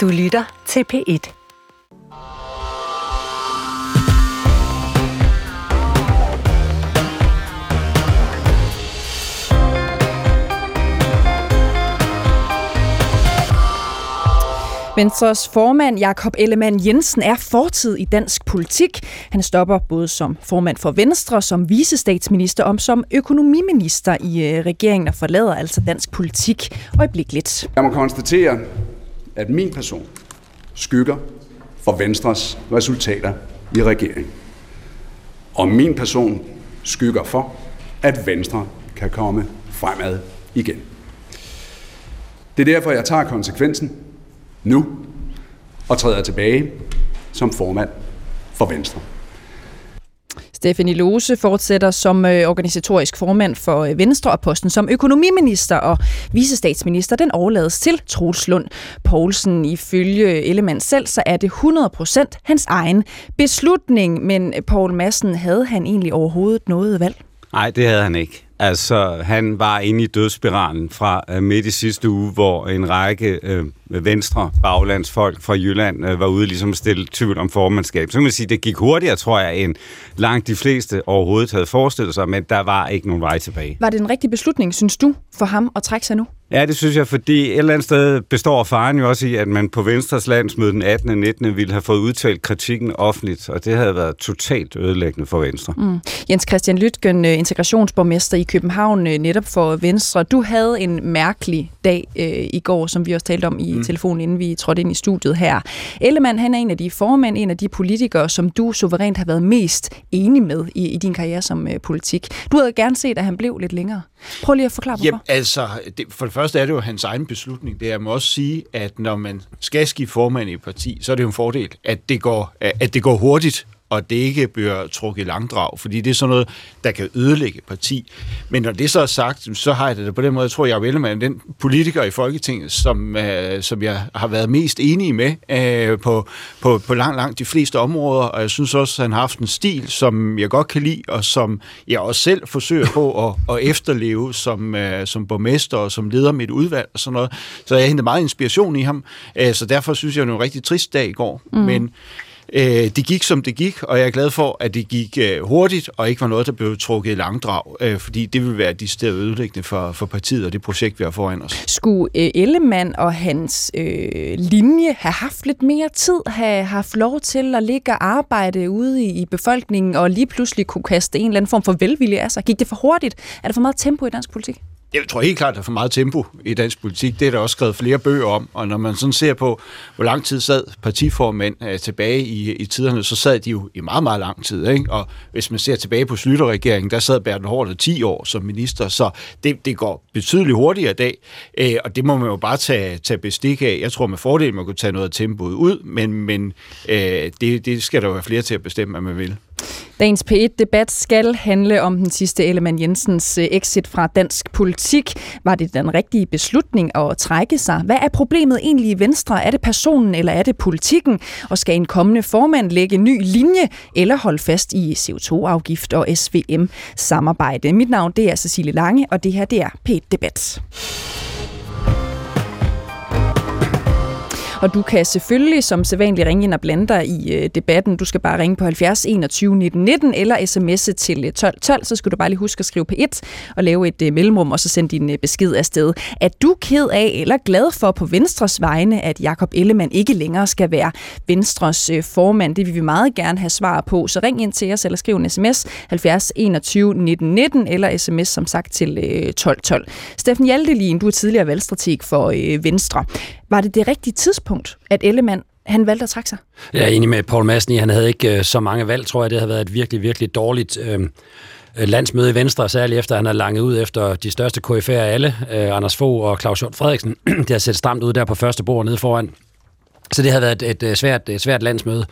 Du lytter til P1. Venstres formand Jakob Ellemann Jensen er fortid i dansk politik. Han stopper både som formand for Venstre, som visestatsminister og som økonomiminister i øh, regeringen og forlader altså dansk politik øjeblikkeligt. Jeg må konstatere, at min person skygger for Venstres resultater i regeringen. Og min person skygger for, at Venstre kan komme fremad igen. Det er derfor, jeg tager konsekvensen nu og træder tilbage som formand for Venstre. Stefanie Lose fortsætter som øh, organisatorisk formand for øh, Venstre og posten som økonomiminister og visestatsminister. Den overlades til Troels Lund Poulsen. Ifølge Ellemann selv, så er det 100% hans egen beslutning. Men Paul Madsen, havde han egentlig overhovedet noget valg? Nej, det havde han ikke. Altså, han var inde i dødsspiralen fra uh, midt i sidste uge, hvor en række uh, venstre baglandsfolk fra Jylland uh, var ude ligesom stille tvivl om formandskab. Så kan man sige, det gik hurtigere, tror jeg, end langt de fleste overhovedet havde forestillet sig, men der var ikke nogen vej tilbage. Var det en rigtig beslutning, synes du, for ham at trække sig nu? Ja, det synes jeg, fordi et eller andet sted består faren jo også i, at man på Venstres landsmøde den 18. og 19. ville have fået udtalt kritikken offentligt, og det havde været totalt ødelæggende for Venstre. Mm. Jens Christian Lytgen, integrationsborgmester i København, netop for Venstre. Du havde en mærkelig dag øh, i går, som vi også talte om i mm. telefonen, inden vi trådte ind i studiet her. Ellemann, han er en af de formænd, en af de politikere, som du suverænt har været mest enig med i, i din karriere som øh, politik. Du havde gerne set, at han blev lidt længere. Prøv lige at forklare, hvorfor. Jamen, altså, det, for det første er det jo hans egen beslutning. Det er, jeg må også sige, at når man skal skifte formand i et parti, så er det jo en fordel, at det går, at det går hurtigt, og det ikke bliver trukket i langdrag, fordi det er sådan noget, der kan ødelægge parti. Men når det så er sagt, så har jeg det på den måde, jeg tror, jeg er med den politiker i Folketinget, som, øh, som jeg har været mest enig med øh, på, på, på langt, langt de fleste områder, og jeg synes også, at han har haft en stil, som jeg godt kan lide, og som jeg også selv forsøger på at, at efterleve som, øh, som borgmester og som leder mit udvalg og sådan noget. Så jeg hentede meget inspiration i ham, øh, så derfor synes jeg, det var en rigtig trist dag i går. Mm. Men øh, det gik, som det gik, og jeg er glad for, at det gik øh, hurtigt, og ikke var noget, der blev trukket i langdrag, øh, fordi det ville være de steder ødelæggende for, for partiet og det projekt, vi har foran os. Skulle øh, Ellemann og hans øh, linje have haft lidt mere tid, have haft lov til at ligge og arbejde ude i, i befolkningen, og lige pludselig kunne kaste en eller anden form for velvilje af sig? Gik det for hurtigt? Er der for meget tempo i dansk politik? Jeg tror helt klart, at der er for meget tempo i dansk politik. Det er der også skrevet flere bøger om. Og når man sådan ser på, hvor lang tid sad partiformænd øh, tilbage i, i tiderne, så sad de jo i meget, meget lang tid. Ikke? Og hvis man ser tilbage på Slytterregeringen, der sad Bertel Hård 10 år som minister, så det, det går betydeligt hurtigere i dag. Uh, og det må man jo bare tage, tage bestik af. Jeg tror med fordel, man kunne tage noget af tempoet ud, men, men uh, det, det skal der jo være flere til at bestemme, hvad man vil. Dagens P1-debat skal handle om den sidste Ellemann Jensens øh, exit fra dansk politik. Var det den rigtige beslutning at trække sig? Hvad er problemet egentlig i Venstre? Er det personen, eller er det politikken? Og skal en kommende formand lægge ny linje, eller holde fast i CO2-afgift og SVM-samarbejde? Mit navn det er Cecilie Lange, og det her det er P1-debat. Og du kan selvfølgelig som sædvanligt ringe ind og blande dig i øh, debatten. Du skal bare ringe på 70 21 19 19 eller sms'e til øh, 12 12. Så skal du bare lige huske at skrive på 1 og lave et øh, mellemrum, og så sende din øh, besked afsted. Er du ked af eller glad for på Venstres vegne, at Jakob Ellemann ikke længere skal være Venstres øh, formand? Det vil vi meget gerne have svar på. Så ring ind til os eller skriv en sms 70 21 19 19 eller sms som sagt til øh, 12 12. Steffen Hjaltelin, du er tidligere valgstrateg for øh, Venstre. Var det det rigtige tidspunkt, at Ellemann han valgte at trække sig? Jeg er enig med Paul Madsen i, han havde ikke øh, så mange valg, tror jeg. Det havde været et virkelig, virkelig dårligt øh, øh landsmøde i Venstre, særligt efter han har langet ud efter de største KF'er af alle, øh, Anders Fogh og Claus Hjort Frederiksen. det har set stramt ud der på første bord nede foran. Så det har været et, et, svært, et svært landsmøde.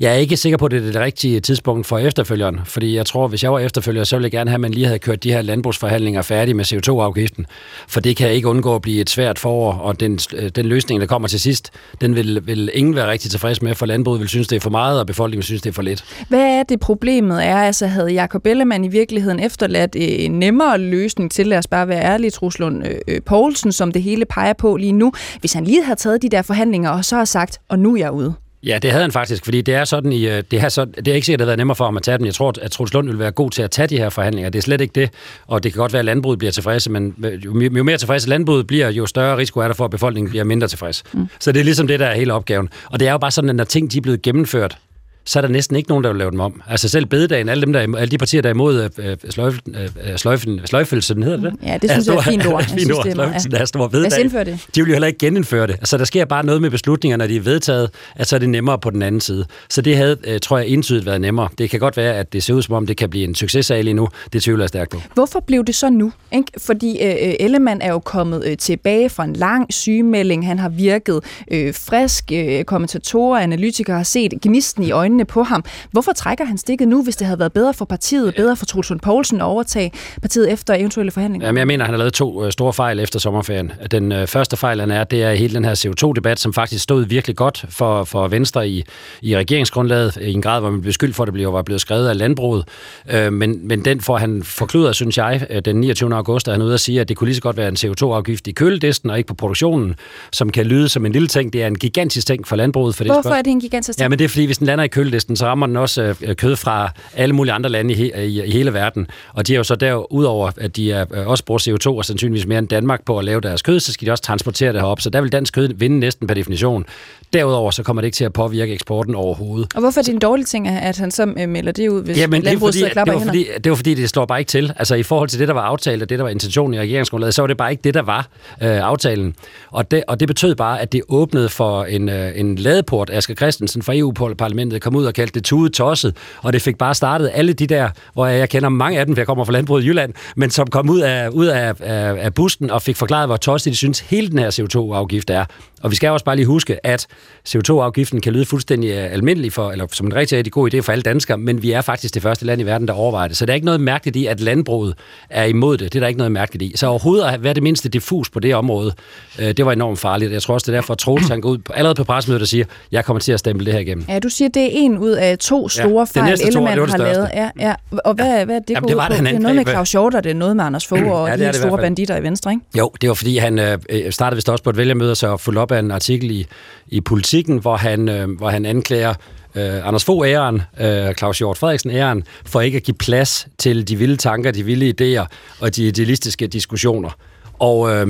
Jeg er ikke sikker på, at det er det rigtige tidspunkt for efterfølgeren, fordi jeg tror, hvis jeg var efterfølger, så ville jeg gerne have, at man lige havde kørt de her landbrugsforhandlinger færdige med CO2-afgiften, for det kan ikke undgå at blive et svært forår, og den, den løsning, der kommer til sidst, den vil, vil ingen være rigtig tilfreds med, for landbruget vil synes, det er for meget, og befolkningen vil synes, det er for lidt. Hvad er det problemet er? Altså havde Jacob Ellemann i virkeligheden efterladt øh, en nemmere løsning til, lad os bare være ærlige, Truslund øh, øh, Poulsen, som det hele peger på lige nu, hvis han lige havde taget de der forhandlinger, og så har sagt, og nu er jeg ude? Ja, det havde han faktisk, fordi det er sådan i, øh, det, er så, det er ikke sikkert, at det har været nemmere for ham at tage dem. Jeg tror, at Troels Lund vil være god til at tage de her forhandlinger. Det er slet ikke det, og det kan godt være, at landbruget bliver tilfredse, men jo, jo mere tilfredse landbruget bliver, jo større risiko er der for, at befolkningen bliver mindre tilfreds. Mm. Så det er ligesom det, der er hele opgaven. Og det er jo bare sådan, at når ting de er blevet gennemført, så er der næsten ikke nogen, der vil lave dem om. Altså selv bededagen, alle, dem, der er, alle de partier, der er imod øh, øh sløjfen, øh, sløjfen, sløjfelsen, hedder det Ja, det synes jeg er et fint ord. fint ord, sløjfelsen, ja. der er stor bededag. det. De vil jo heller ikke genindføre det. Altså der sker bare noget med beslutninger, når de er vedtaget, at så er det nemmere på den anden side. Så det havde, øh, tror jeg, entydigt været nemmere. Det kan godt være, at det ser ud som om, det kan blive en successag lige nu. Det tvivler jeg stærkt på. Hvorfor blev det så nu? Ikke? Fordi øh, øh, Ellemann er jo kommet øh, tilbage fra en lang sygemelding. Han har virket øh, frisk. Øh, kommentatorer og analytikere har set gnisten i øjnene på ham. Hvorfor trækker han stikket nu, hvis det havde været bedre for partiet, bedre for Truls Poulsen at overtage partiet efter eventuelle forhandlinger? Jamen, jeg mener, han har lavet to øh, store fejl efter sommerferien. Den øh, første fejl, han er, det er hele den her CO2-debat, som faktisk stod virkelig godt for, for Venstre i, i regeringsgrundlaget, i en grad, hvor man blev skyldt for, at det blev, var blevet skrevet af landbruget. Øh, men, men den får han forkludret, synes jeg, den 29. august, er han ude at sige, at det kunne lige så godt være en CO2-afgift i køledisten og ikke på produktionen, som kan lyde som en lille ting. Det er en gigantisk ting for landbruget. For Hvorfor det er det en gigantisk ting? Ja, men det er fordi, hvis den lander i køledisten, så rammer den også øh, kød fra alle mulige andre lande i, he, i, i hele verden. Og de er jo så derudover, at de er, øh, også bruger CO2 og sandsynligvis mere end Danmark på at lave deres kød, så skal de også transportere det herop. Så der vil dansk kød vinde næsten per definition. Derudover så kommer det ikke til at påvirke eksporten overhovedet. Og hvorfor er det en dårlig ting, at han så øh, melder det ud, hvis Jamen, det, er fordi, det, var fordi, det var fordi, det slår bare ikke til. Altså i forhold til det, der var aftalt, og det, der var intentionen i regeringsgrundlaget, så var det bare ikke det, der var øh, aftalen. Og det, og det betød bare, at det åbnede for en, øh, en ladeport. Asger Christensen fra EU-parlamentet kom ud og kaldte det tude tosset, og det fik bare startet alle de der, hvor jeg kender mange af dem, for jeg kommer fra landbruget i Jylland, men som kom ud af, ud af, af, af bussen og fik forklaret, hvor tosset de synes hele den her CO2-afgift er. Og vi skal også bare lige huske, at CO2-afgiften kan lyde fuldstændig øh, almindelig for, eller som en rigtig, rigtig god idé for alle danskere, men vi er faktisk det første land i verden, der overvejer det. Så der er ikke noget mærkeligt i, at landbruget er imod det. Det er der ikke noget mærkeligt i. Så overhovedet at være det mindste diffus på det område, øh, det var enormt farligt. Jeg tror også, det er derfor, at Troels han går ud allerede på pressemødet og siger, jeg kommer til at stemple det her igennem. Ja, du siger, det er en ud af to store ja, fejl, Ellemann har lavet. Ja, ja. Og hvad, hvad er det, Jamen, det, var det, det er noget med Claus Hjort, og det er noget med Anders Fogh og ja, de store banditter i Venstre, ikke? Jo, det var fordi, han øh, startede vist også på et vælgermøde, så fulgte op af en artikel i, i Politiken, hvor han, øh, hvor han anklager øh, Anders Fogh æren, øh, Claus Hjort Frederiksen æren, for ikke at give plads til de vilde tanker, de vilde idéer og de idealistiske diskussioner. Og øh,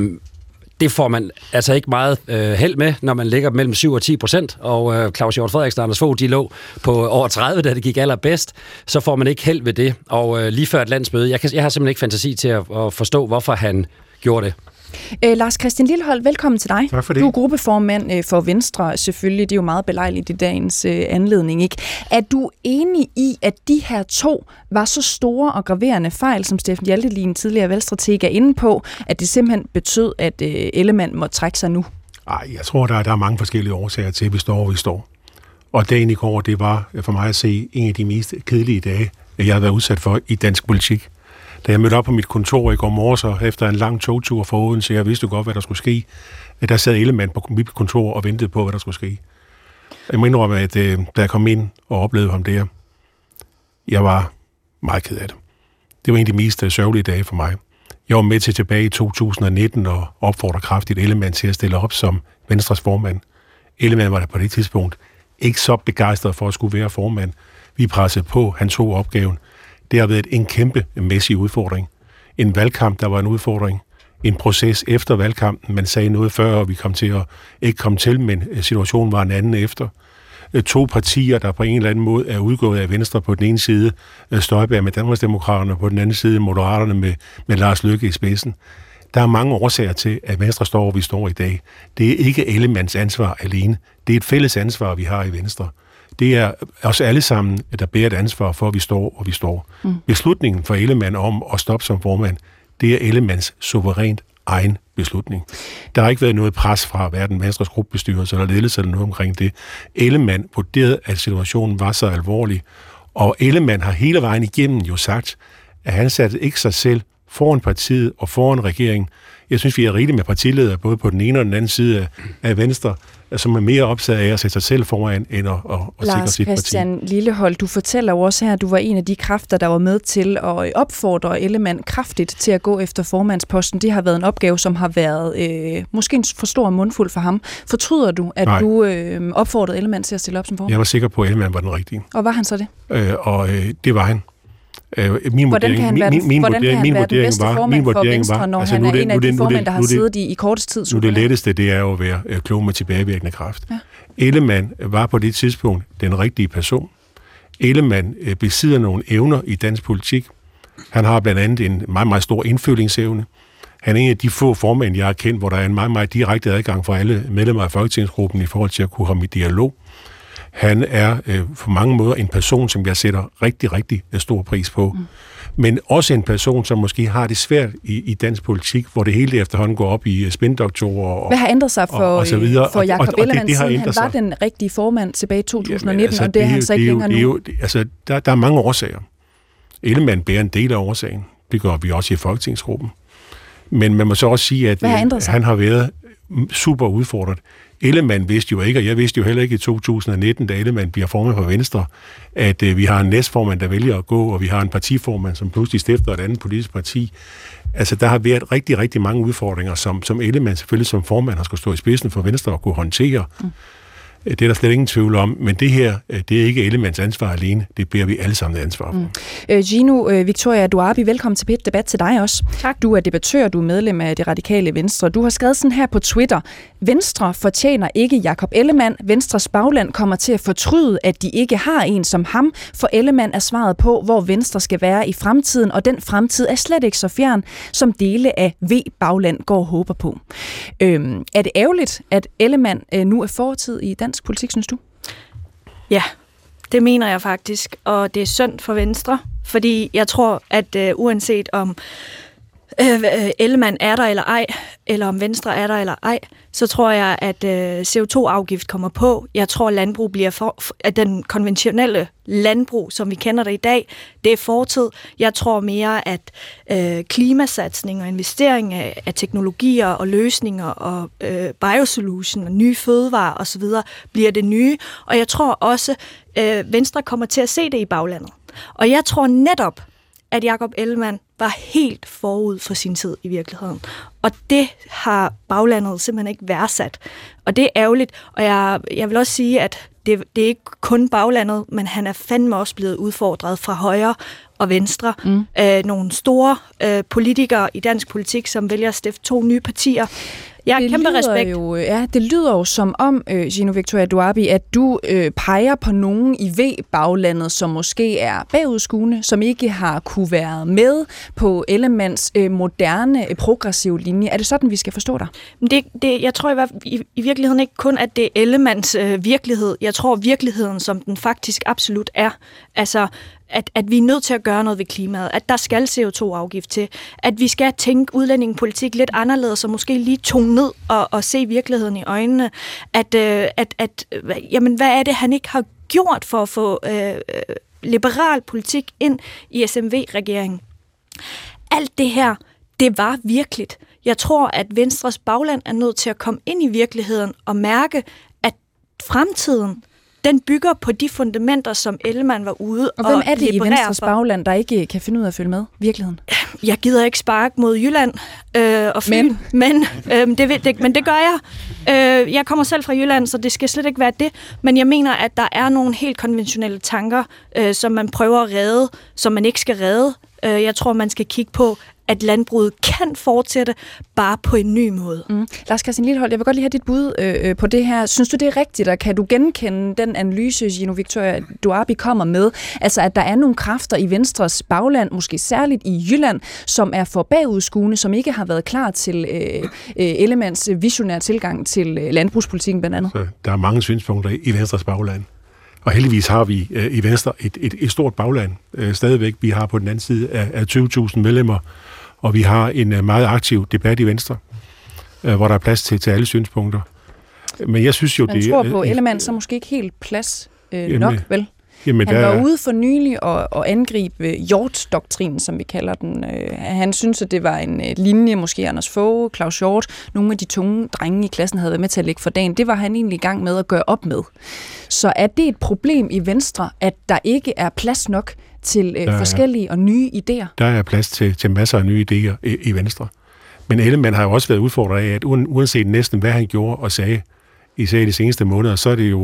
det får man altså ikke meget øh, held med, når man ligger mellem 7 og 10 procent, og øh, Claus Hjort Frederiksen og Anders Fogh, de lå på over 30, da det gik allerbedst, så får man ikke held ved det. Og øh, lige før et landsmøde, jeg, kan, jeg har simpelthen ikke fantasi til at, at forstå, hvorfor han gjorde det. Øh, Lars Christian Lillehold, velkommen til dig. Tak for det. Du er gruppeformand øh, for Venstre, selvfølgelig. Det er jo meget belejligt i dagens øh, anledning. Ikke? Er du enig i, at de her to var så store og graverende fejl, som Steffen Hjaltelin, tidligere valgstrateg, er inde på, at det simpelthen betød, at øh, Ellemann må trække sig nu? Nej, jeg tror, der er, der er mange forskellige årsager til, at vi står, hvor vi står. Og dagen i går, det var for mig at se en af de mest kedelige dage, jeg har været udsat for i dansk politik. Da jeg mødte op på mit kontor i går morges, og efter en lang togtur fra Odense, jeg vidste godt, hvad der skulle ske, der sad Ellemann på mit kontor og ventede på, hvad der skulle ske. Jeg må indrømme, at øh, da jeg kom ind og oplevede ham der, jeg var meget ked af det. Det var en af de mest øh, sørgelige dage for mig. Jeg var med til tilbage i 2019 og opfordrer kraftigt Ellemann til at stille op som Venstres formand. Ellemann var der på det tidspunkt ikke så begejstret for at skulle være formand. Vi pressede på, han tog opgaven. Det har været en kæmpe mæssig udfordring. En valgkamp, der var en udfordring. En proces efter valgkampen. Man sagde noget før, og vi kom til at ikke komme til, men øh, situationen var en anden efter. Øh, to partier, der på en eller anden måde er udgået af Venstre på den ene side, øh, Støjberg med Danmarksdemokraterne, og på den anden side Moderaterne med, med Lars Løkke i spidsen. Der er mange årsager til, at Venstre står, hvor vi står i dag. Det er ikke Ellemands ansvar alene. Det er et fælles ansvar, vi har i Venstre det er os alle sammen, der bærer et ansvar for, at vi står, og vi står. Mm. Beslutningen for Ellemann om at stoppe som formand, det er Ellemanns suverænt egen beslutning. Der har ikke været noget pres fra hverken Venstres gruppebestyrelse eller ledelse eller noget omkring det. Ellemann vurderede, at situationen var så alvorlig, og Ellemann har hele vejen igennem jo sagt, at han satte ikke sig selv foran partiet og foran regeringen. Jeg synes, vi er rigeligt med partiledere, både på den ene og den anden side af Venstre, som er mere opsat af at sætte sig selv foran, end at, at, at sikre sit parti. Christian Lillehold, du fortæller jo også her, at du var en af de kræfter, der var med til at opfordre Ellemann kraftigt til at gå efter formandsposten. Det har været en opgave, som har været øh, måske en for stor mundfuld for ham. Fortryder du, at Nej. du øh, opfordrede Ellemann til at stille op som formand? Jeg var sikker på, at Ellemann var den rigtige. Og var han så det? Øh, og øh, det var han. Øh, min hvordan kan han være, min, min hvordan vurdering, kan han være den bedste var, min vurdering for Venstre, var, når altså, han er det, en af de formænd, der har siddet i, i kortest tid? Nu det letteste, det er jo at være øh, klog med tilbagevirkende kraft. Ja. Ellemann var på det tidspunkt den rigtige person. Ellemann øh, besidder nogle evner i dansk politik. Han har blandt andet en meget, meget stor indfølingsevne. Han er en af de få formænd, jeg har kendt, hvor der er en meget, meget direkte adgang for alle medlemmer af Folketingsgruppen i forhold til at kunne komme i dialog. Han er øh, på mange måder en person, som jeg sætter rigtig, rigtig stor pris på. Mm. Men også en person, som måske har det svært i, i dansk politik, hvor det hele efterhånden går op i øh, spindoktorer og Hvad har ændret sig for, og, og så videre. for Jacob og, og, Ellemann, det, det siden han var den rigtige formand tilbage i 2019, Jamen, altså, og det er han så ikke længere nu? Det er jo, det, altså, der, der er mange årsager. Ellemann bærer en del af årsagen. Det gør vi også i Folketingsgruppen. Men man må så også sige, at har øh, han har været super udfordret. Ellemann vidste jo ikke, og jeg vidste jo heller ikke i 2019, da Ellemann bliver formand for Venstre, at øh, vi har en næstformand, der vælger at gå, og vi har en partiformand, som pludselig stifter et andet politisk parti. Altså, der har været rigtig, rigtig mange udfordringer, som, som Ellemann selvfølgelig som formand har skulle stå i spidsen for Venstre og kunne håndtere. Mm. Det er der slet ingen tvivl om, men det her, øh, det er ikke Ellemanns ansvar alene. Det bærer vi alle sammen ansvar for. Mm. Øh, Gino øh, Victoria Duarbi, velkommen til Pet Debat til dig også. Tak. Du er debattør, du er medlem af det radikale Venstre. Du har skrevet sådan her på Twitter. Venstre fortjener ikke Jakob Ellemann. Venstres bagland kommer til at fortryde, at de ikke har en som ham, for Ellemann er svaret på, hvor Venstre skal være i fremtiden, og den fremtid er slet ikke så fjern, som dele af V-bagland går og håber på. Øhm, er det ærgerligt, at Ellemann øh, nu er fortid i dansk politik, synes du? Ja, det mener jeg faktisk, og det er synd for Venstre, fordi jeg tror, at øh, uanset om øh, øh Ellemann er der eller ej, eller om Venstre er der eller ej, så tror jeg, at øh, CO2-afgift kommer på. Jeg tror, at landbrug bliver for, at den konventionelle landbrug, som vi kender det i dag, det er fortid. Jeg tror mere, at øh, klimasatsning og investering af, af teknologier og løsninger og øh, biosolution og nye fødevarer osv. bliver det nye. Og jeg tror også, øh, Venstre kommer til at se det i baglandet. Og jeg tror netop, at Jakob Ellemann var helt forud for sin tid i virkeligheden. Og det har baglandet simpelthen ikke værdsat. Og det er ærgerligt. Og jeg, jeg vil også sige, at det, det er ikke kun baglandet, men han er fandme også blevet udfordret fra højre og venstre. Mm. Øh, nogle store øh, politikere i dansk politik, som vælger at stifte to nye partier. Jeg har det kæmpe respekt. Jo, ja, det lyder jo som om, øh, Gino Victoria Duarbi, at du øh, peger på nogen i V-baglandet, som måske er bagudskuende, som ikke har kunne være med på Ellemands øh, moderne, øh, progressive linje. Er det sådan, vi skal forstå dig? Det, det, jeg tror i, i, i virkeligheden ikke kun, at det er Ellemands øh, virkelighed. Jeg tror virkeligheden, som den faktisk absolut er. Altså, at, at vi er nødt til at gøre noget ved klimaet, at der skal CO2-afgift til, at vi skal tænke udlændingepolitik lidt anderledes, og måske lige tone ned og, og se virkeligheden i øjnene, at, øh, at, at øh, jamen, hvad er det, han ikke har gjort for at få øh, liberal politik ind i SMV-regeringen? Alt det her, det var virkeligt. Jeg tror, at Venstres bagland er nødt til at komme ind i virkeligheden og mærke, at fremtiden, den bygger på de fundamenter, som Ellemann var ude og, hvem er det i Venstres for. bagland, der ikke kan finde ud af at følge med virkeligheden? Jeg gider ikke sparke mod Jylland øh, og Fyn, men, men, øh, det, det, men det gør jeg. Øh, jeg kommer selv fra Jylland, så det skal slet ikke være det. Men jeg mener, at der er nogle helt konventionelle tanker, øh, som man prøver at redde, som man ikke skal redde. Øh, jeg tror, man skal kigge på, at landbruget kan fortsætte, bare på en ny måde. Mm. Lars Christian Lillehold, jeg vil godt lige have dit bud øh, øh, på det her. Synes du, det er rigtigt, og kan du genkende den analyse, Gino Victoria Duarbi kommer med? Altså, at der er nogle kræfter i Venstres bagland, måske særligt i Jylland, som er for bagudskuende, som ikke har været klar til øh, øh, Ellemands visionær tilgang til øh, landbrugspolitikken blandt andet? Så der er mange synspunkter i Venstres bagland. Og heldigvis har vi øh, i Venstre et, et, et stort bagland øh, stadigvæk. Vi har på den anden side af, af 20.000 medlemmer, og vi har en øh, meget aktiv debat i Venstre, øh, hvor der er plads til, til alle synspunkter. Men jeg synes jo, Man det... tror på Ellemann, så måske ikke helt plads øh, Jamen, nok, vel? Jamen, Han der, var ude for nylig og, og angribe Hjort-doktrinen, som vi kalder den. Øh, Han synes, at det var en øh, linje, måske Anders Fogh, Claus Hjort, nogle af de tunge drenge i klassen havde været med til at lægge for dagen. Det var han egentlig i gang med at gøre op med. Så er det et problem i Venstre, at der ikke er plads nok til øh, Der er- forskellige og nye idéer? der er plads til, til masser af nye idéer i, i Venstre. Men Ellemann har jo også været udfordret af, at uanset næsten hvad han gjorde og sagde, især de seneste måneder, så er det jo,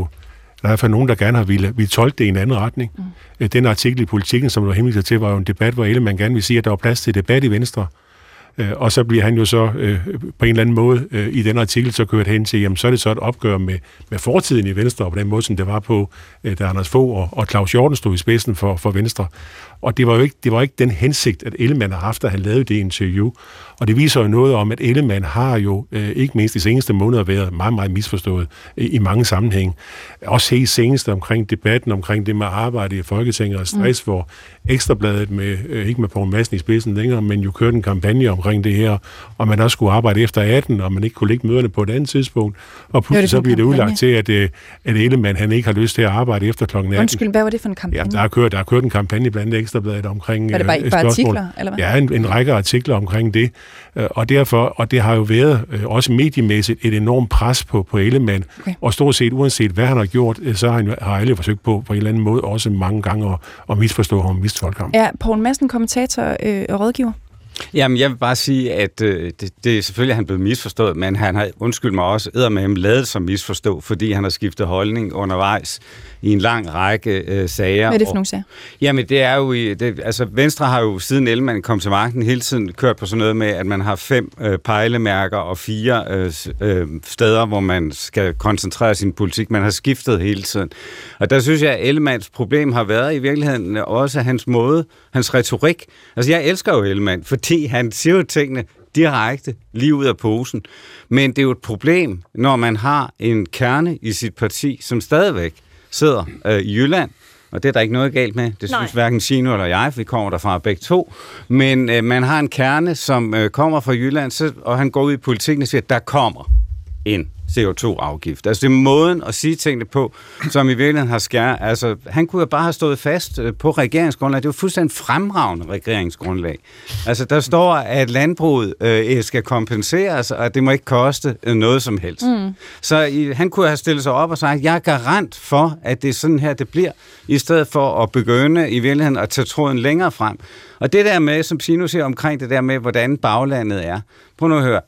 der er i hvert fald nogen, der gerne har ville, ville tolke det i en anden retning. Mm. Den artikel i Politiken, som du henviser til, var jo en debat, hvor Ellemann gerne vil sige, at der var plads til debat i Venstre. Øh, Og så bliver han jo så øh, på en eller anden måde øh, i den artikel så kørt hen til, jamen så er det så et opgør med, med fortiden i Venstre, og på den måde, som det var på, øh, da Anders Fogh og, og Claus Hjorten stod i spidsen for, for Venstre. Og det var jo ikke, det var ikke den hensigt, at Ellemann har haft, da han lavede det interview. Og det viser jo noget om, at Ellemann har jo øh, ikke mindst de seneste måneder været meget, meget misforstået øh, i mange sammenhæng. Også helt senest omkring debatten omkring det med arbejde i Folketinget og stress, mm. hvor Ekstrabladet med, øh, ikke med Poul Madsen i spidsen længere, men jo kørte en kampagne omkring det her, og man også skulle arbejde efter 18, og man ikke kunne lægge møderne på et andet tidspunkt. Og det pludselig for så bliver det udlagt til, at, øh, at Ellemann han ikke har lyst til at arbejde efter klokken 18. Undskyld, hvad var det for en Ja, kampagne? der har kørt, der har kørt en kampagne blandt Ekstrabladet omkring Var det bare- øh, bare spørgsmål. artikler, eller hvad? Ja, en, en række artikler omkring det. Øh, Og derfor, og det har jo været øh, også mediemæssigt et enormt pres på, på Ellemann. Okay. Og stort set uanset hvad han har gjort, øh, så har, han, jo- har alle forsøgt på på en eller anden måde også mange gange at, at misforstå ham og mistolke ham. Er Poul Madsen kommentator øh, og rådgiver? Jamen, jeg vil bare sige, at øh, det, det er selvfølgelig, at han blevet misforstået, men han har, undskyld mig også, eddermame lavet som misforstå, fordi han har skiftet holdning undervejs i en lang række øh, sager. Hvad er det for Og- nogle sager? Jamen, det er jo... i- Det, altså, Venstre har jo siden Ellemann kom til magten hele tiden kørt på sådan noget med, at man har fem øh, pejlemærker og fire øh, øh, steder, hvor man skal koncentrere sin politik. Man har skiftet hele tiden. Og der synes jeg, at Ellemanns problem har været i virkeligheden også hans måde, hans retorik. Altså, jeg elsker jo Ellemann, fordi han siger jo tingene direkte, lige ud af posen. Men det er jo et problem, når man har en kerne i sit parti, som stadigvæk sidder øh, i Jylland, og det er der ikke noget galt med. Det synes Nej. hverken Chino eller jeg, for vi kommer derfra begge to. Men øh, man har en kerne, som øh, kommer fra Jylland, så, og han går ud i politikken og siger, der kommer en CO2-afgift. Altså det er måden at sige tingene på, som i virkeligheden har skær. Altså han kunne jo bare have stået fast øh, på regeringsgrundlag. Det er jo fuldstændig fremragende regeringsgrundlag. Altså der står, at landbruget øh, skal kompenseres, og at det må ikke koste øh, noget som helst. Mm. Så i, han kunne have stillet sig op og sagt, jeg er garant for, at det er sådan her, det bliver, i stedet for at begynde i virkeligheden at tage tråden længere frem. Og det der med, som Sino siger omkring det der med, hvordan baglandet er. Prøv nu at høre.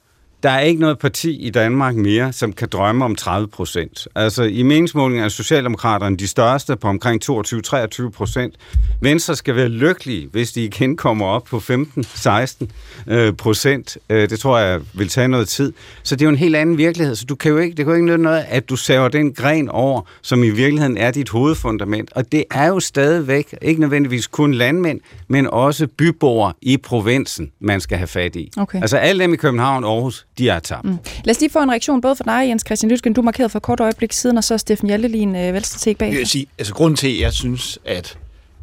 Der er ikke noget parti i Danmark mere, som kan drømme om 30 procent. Altså i meningsmålingen er Socialdemokraterne de største på omkring 22-23 procent. Venstre skal være lykkelige, hvis de igen kommer op på 15-16 øh, procent. Øh, det tror jeg vil tage noget tid. Så det er jo en helt anden virkelighed. Så du kan jo ikke, det kan jo ikke nytte noget, at du saver den gren over, som i virkeligheden er dit hovedfundament. Og det er jo stadigvæk ikke nødvendigvis kun landmænd, men også byboere i provinsen, man skal have fat i. Okay. Altså alle dem i København og Aarhus, de er tabt. Mm. Lad os lige få en reaktion både fra dig, Jens Christian Lytgen, du markerede for et kort øjeblik siden, og så Steffen Hjaltelin, øh, Velstrateg bag. Jeg vil sige, altså grunden til, at jeg synes, at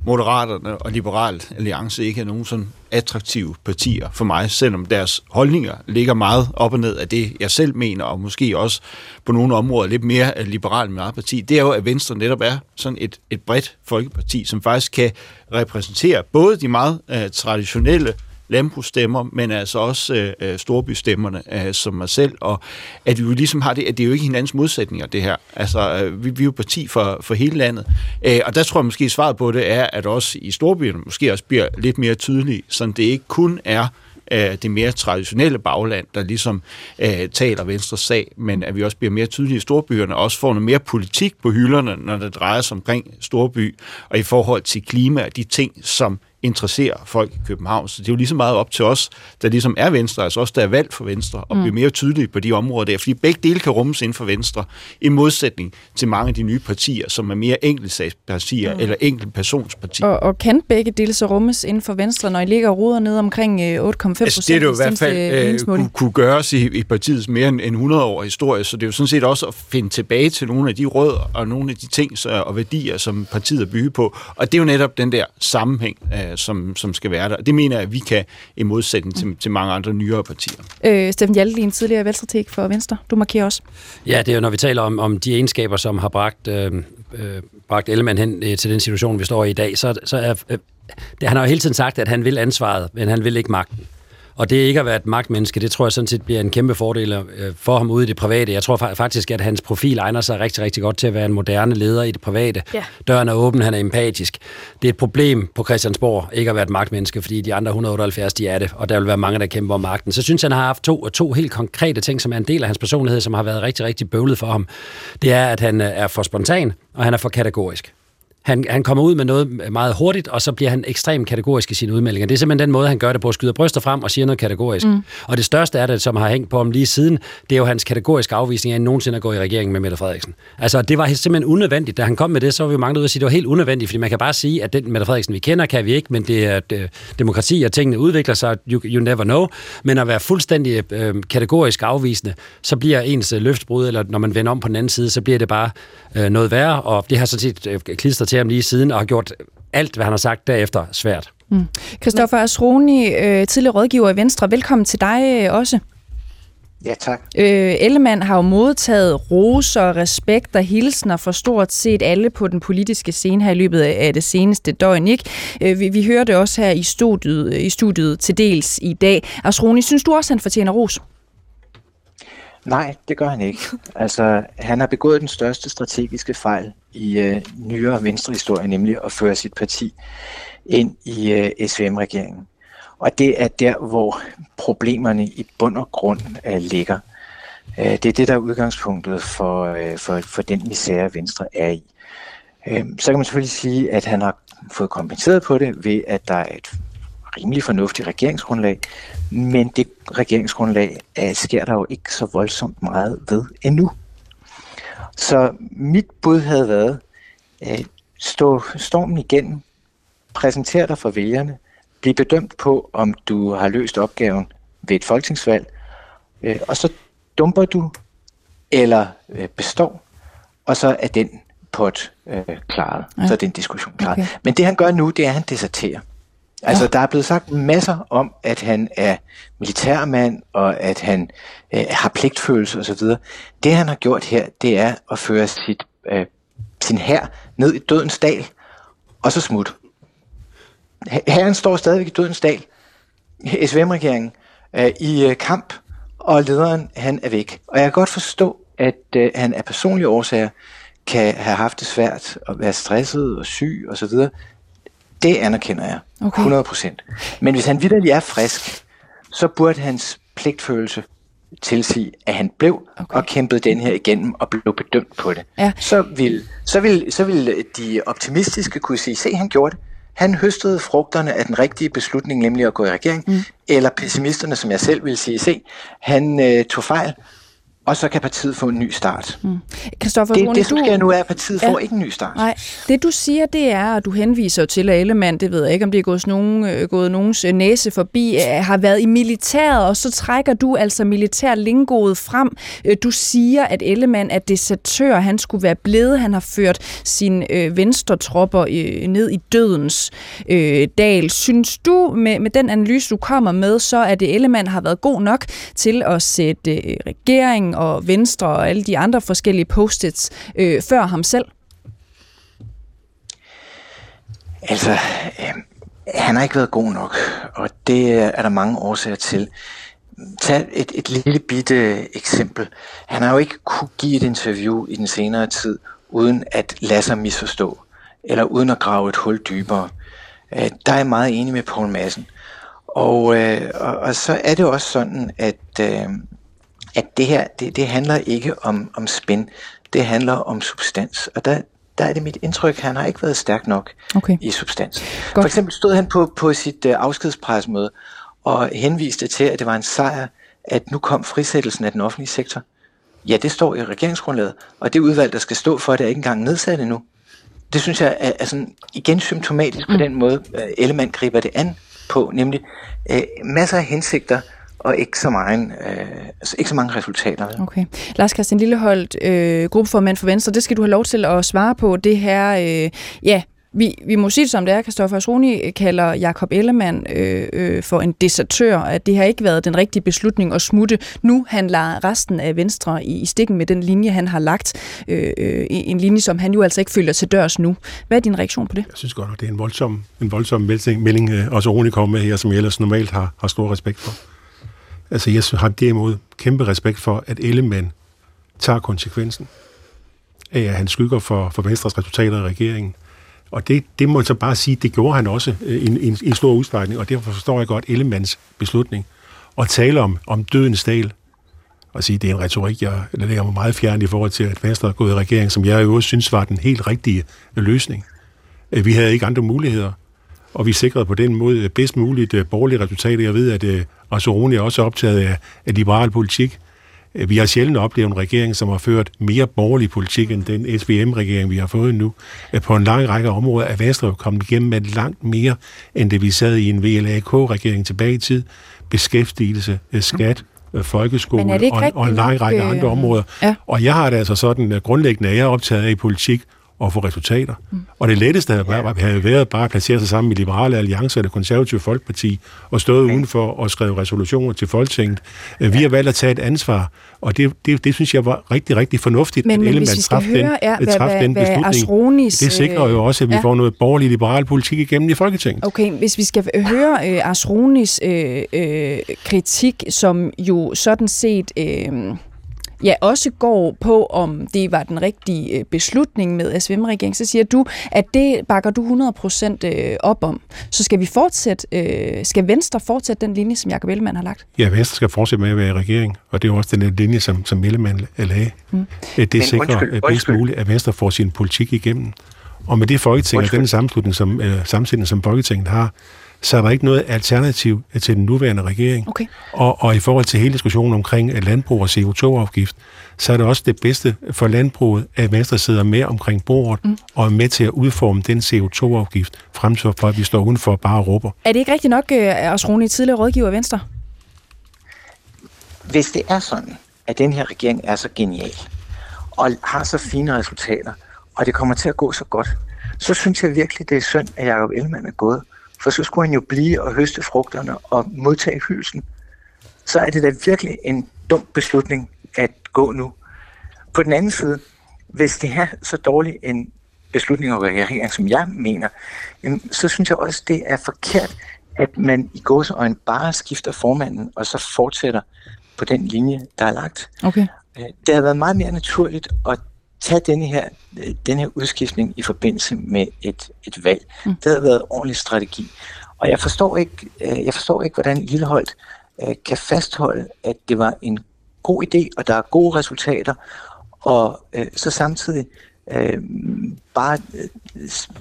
Moderaterne og Liberal Alliance ikke er nogen sådan attraktive partier for mig, selvom deres holdninger ligger meget op og ned af det, jeg selv mener, og måske også på nogle områder lidt mere liberalt med eget parti, det er jo, at Venstre netop er sådan et, et bredt folkeparti, som faktisk kan repræsentere både de meget uh, traditionelle landbrugsstemmer, men altså også øh, øh, storbystemmerne, øh, som mig selv, og at vi jo ligesom har det, at det er jo ikke hinandens modsætninger, det her. Altså, øh, vi, vi er jo parti for, for hele landet, øh, og der tror jeg måske svaret på det er, at også i storbyerne måske også bliver lidt mere tydeligt, så det ikke kun er øh, det mere traditionelle bagland, der ligesom øh, taler Venstres sag, men at vi også bliver mere tydelige i storbyerne, og også får noget mere politik på hylderne, når det drejer sig omkring storby, og i forhold til klima og de ting, som interesserer folk i København. Så det er jo lige så meget op til os, der ligesom er Venstre, altså også der er valgt for Venstre, og mm. blive mere tydelige på de områder der, fordi begge dele kan rummes inden for Venstre, i modsætning til mange af de nye partier, som er mere enkeltsagspartier mm. eller enkeltpersonspartier. Og, og kan begge dele så rummes inden for Venstre, når I ligger og ruder ned omkring øh, 8,5 procent? Altså, det er det jo i hvert fald øh, kunne, kunne gøres i, i partiets mere end 100 år historie, så det er jo sådan set også at finde tilbage til nogle af de rødder og nogle af de ting så, og værdier, som partiet er bygget på. Og det er jo netop den der sammenhæng, øh, øh, som, som skal være der. Det mener jeg, at vi kan i modsætning til, til mange andre nyere partier. Øh, Steffen Hjalte, tidligere valgstrateg for Venstre. Du markerer også. Ja, det er jo, når vi taler om, om de egenskaber, som har bragt, øh, øh, bragt Ellemann hen øh, til den situation, vi står i i dag, så, så er... Øh, det, han har jo hele tiden sagt, at han vil ansvaret, men han vil ikke magten. Og det ikke at være et magtmenneske, det tror jeg sådan set bliver en kæmpe fordel øh, for ham ude i det private. Jeg tror faktisk, at hans profil egner sig rigtig, rigtig godt til at være en moderne leder i det private. Ja. Døren er åben, han er empatisk. Det er et problem på Christiansborg ikke at være et magtmenneske, fordi de andre 178, de er det, og der vil være mange, der kæmper om magten. Så synes jeg, han har haft to, to helt konkrete ting, som er en del af hans personlighed, som har været rigtig, rigtig bøvlet for ham. Det er, at han øh, er for spontan, og han er for kategorisk. Han, han kommer ud med noget meget hurtigt, og så bliver han ekstremt kategorisk i sine udmeldinger. Det er simpelthen den måde, han gør det på, at skyder bryster frem og siger noget kategorisk. Mm. Og det største er det, som har hængt på ham lige siden, det er jo hans kategoriske afvisning af, at nogensinde at gå i regeringen med Mette Frederiksen. Altså, det var simpelthen unødvendigt. Da han kom med det, så var vi mange ude og sige, at det var helt unødvendigt, fordi man kan bare sige, at den Mette Frederiksen, vi kender, kan vi ikke, men det er det, demokrati, og tingene udvikler sig, you, you never know. Men at være fuldstændig øh, kategorisk afvisende, så bliver ens øh, løftbrud, eller når man vender om på den anden side, så bliver det bare øh, noget værre, og det har sådan set øh, klistret til ham lige siden, og har gjort alt, hvad han har sagt derefter, svært. Mm. Christoffer Asroni, øh, tidligere rådgiver i Venstre, velkommen til dig øh, også. Ja, tak. Øh, Ellemann har jo modtaget roser, respekt og hilsner for stort set alle på den politiske scene her i løbet af det seneste døgn. Ikke? Øh, vi, vi hørte også her i studiet, i studiet til dels i dag. Asroni, synes du også, han fortjener ros? Nej, det gør han ikke. Altså, han har begået den største strategiske fejl i øh, nyere venstrehistorie, nemlig at føre sit parti ind i øh, SVM-regeringen. Og det er der, hvor problemerne i bund og grund øh, ligger. Øh, det er det, der er udgangspunktet for, øh, for, for den misære, Venstre er i. Øh, så kan man selvfølgelig sige, at han har fået kompenseret på det ved, at der er et rimelig fornuftigt regeringsgrundlag, men det regeringsgrundlag er, sker der jo ikke så voldsomt meget ved endnu. Så mit bud havde været, at stå stormen igennem, præsentere dig for vælgerne, blive bedømt på, om du har løst opgaven ved et folketingsvalg, øh, og så dumper du eller øh, består, og så er den pot øh, klaret. Ja. Så er den diskussion klaret. Okay. Men det han gør nu, det er, at han deserterer. Altså, ja. der er blevet sagt masser om, at han er militærmand, og at han øh, har pligtfølelse osv. Det, han har gjort her, det er at føre sit, øh, sin hær ned i dødens dal, og så smut. Herren står stadigvæk i dødens dal, SVM-regeringen, øh, i øh, kamp, og lederen, han er væk. Og jeg kan godt forstå, at øh, han af personlige årsager kan have haft det svært at være stresset og syg osv. Det anerkender jeg. Okay. 100 procent. Men hvis han vidderlig er frisk, så burde hans pligtfølelse tilsige, at han blev okay. og kæmpede den her igennem og blev bedømt på det. Ja. Så, vil, så, vil, så vil de optimistiske kunne sige, se han gjorde det. Han høstede frugterne af den rigtige beslutning, nemlig at gå i regering. Mm. Eller pessimisterne, som jeg selv vil sige, se, han øh, tog fejl, og så kan partiet få en ny start. Mm. Christoffer det, Rune, det, som sker nu, er, at partiet ja. får ikke en ny start. Nej, det du siger, det er, at du henviser til, at Ellemann, det ved jeg ikke, om det er gået, nogen, øh, gået nogens øh, næse forbi, øh, har været i militæret, og så trækker du altså militær lingoet frem. Du siger, at Ellemann er desertør, han skulle være blevet, han har ført sine øh, venstre tropper øh, ned i dødens øh, dal. Synes du, med, med den analyse, du kommer med, så at Ellemann har været god nok til at sætte øh, regeringen og Venstre og alle de andre forskellige post-its øh, før ham selv? Altså, øh, han har ikke været god nok, og det er der mange årsager til. Tag et, et lille bitte eksempel. Han har jo ikke kunne give et interview i den senere tid, uden at lade sig misforstå, eller uden at grave et hul dybere. Øh, der er jeg meget enig med Poul Madsen. Og, øh, og, og så er det også sådan, at øh, at det her, det, det handler ikke om, om spin, det handler om substans. Og der, der er det mit indtryk, at han har ikke været stærk nok okay. i substans. Godt. For eksempel stod han på, på sit uh, afskedspresmøde og henviste til, at det var en sejr, at nu kom frisættelsen af den offentlige sektor. Ja, det står i regeringsgrundlaget, og det udvalg, der skal stå for det, er ikke engang nedsat endnu. Det synes jeg er, er sådan igen symptomatisk mm. på den måde, uh, Ellemann griber det an på, nemlig uh, masser af hensigter, og ikke så, mange, øh, altså ikke så mange resultater. Okay. Lars Christian Lilleholdt, øh, gruppeformand for Venstre, det skal du have lov til at svare på. Det her, øh, ja, Vi, vi må sige det som det er. Christoffer Asroni kalder Jakob Ellemann øh, øh, for en desertør, at det har ikke været den rigtige beslutning at smutte. Nu han lader resten af Venstre i, i stikken med den linje, han har lagt. Øh, øh, en linje, som han jo altså ikke følger til dørs nu. Hvad er din reaktion på det? Jeg synes godt, at det er en voldsom, en voldsom melding, melding øh, også Rune kommer med her, som jeg ellers normalt har, har stor respekt for. Altså, jeg har derimod kæmpe respekt for, at Ellemann tager konsekvensen af, at han skygger for, for Venstres resultater i regeringen. Og det, det må jeg så bare sige, det gjorde han også øh, i en, en, en stor udstrækning, og derfor forstår jeg godt Ellemanns beslutning. at tale om, om dødens dal, og sige, det er en retorik, jeg lægger mig meget fjern i forhold til, at Venstre er gået i regering, som jeg jo synes var den helt rigtige løsning. Øh, vi havde ikke andre muligheder, og vi sikrede på den måde bedst muligt øh, borgerlige resultater. Jeg ved, at uh, Rosaroni er også optaget af, af liberal politik, vi har sjældent oplevet en regering, som har ført mere borgerlig politik end den SVM-regering, vi har fået nu. På en lang række områder er Venstre kommet igennem med langt mere, end det vi sad i en VLAK-regering tilbage i tid. Beskæftigelse, øh, skat, øh, folkeskole og, og en lang række andre øh, områder. Ja. Og jeg har det altså sådan grundlæggende, at jeg er optaget af i politik, og få resultater. Mm. Og det letteste havde, bare, havde været bare at placere sig sammen med Liberale Alliance og det konservative Folkeparti og stået okay. udenfor og skrive resolutioner til Folketinget. Ja. Vi har valgt at tage et ansvar, og det, det, det synes jeg var rigtig, rigtig fornuftigt, men, at Ellemann traf den, hvad, traf hvad, den beslutning. Asronis, det sikrer jo også, at vi ja. får noget borgerlig liberal politik igennem i Folketinget. Okay, hvis vi skal høre øh, Asronis øh, øh, kritik, som jo sådan set... Øh, ja, også går på, om det var den rigtige øh, beslutning med SVM-regeringen, så siger du, at det bakker du 100% øh, op om. Så skal vi fortsætte, øh, skal Venstre fortsætte den linje, som Jacob Ellemann har lagt? Ja, Venstre skal fortsætte med at være i regering, og det er jo også den linje, som, som Ellemann lagde. Mm. Det sikrer undskyld, bedst muligt, at Venstre får sin politik igennem. Og med det folketing og den sammenslutning, som, øh, sammensætning, som Folketinget har, så er der ikke noget alternativ til den nuværende regering. Okay. Og, og i forhold til hele diskussionen omkring landbrug og CO2-afgift, så er det også det bedste for landbruget, at Venstre sidder med omkring bordet mm. og er med til at udforme den CO2-afgift, frem for at vi står udenfor og bare råber. Er det ikke rigtigt nok, at os Rune, tidligere rådgiver Venstre? Hvis det er sådan, at den her regering er så genial, og har så fine resultater, og det kommer til at gå så godt, så synes jeg virkelig, det er synd, at Jacob Ellemann er gået. For så skulle han jo blive og høste frugterne og modtage hylsen. Så er det da virkelig en dum beslutning at gå nu. På den anden side, hvis det er så dårlig en beslutning og regering, som jeg mener, så synes jeg også, det er forkert, at man i gåsøjne bare skifter formanden, og så fortsætter på den linje, der er lagt. Okay. Øh, det har været meget mere naturligt at tage denne her, øh, den her udskiftning i forbindelse med et, et valg. Mm. Det har været en ordentlig strategi. Og jeg forstår ikke, øh, jeg forstår ikke hvordan Lilleholdt øh, kan fastholde, at det var en god idé, og der er gode resultater, og så samtidig bare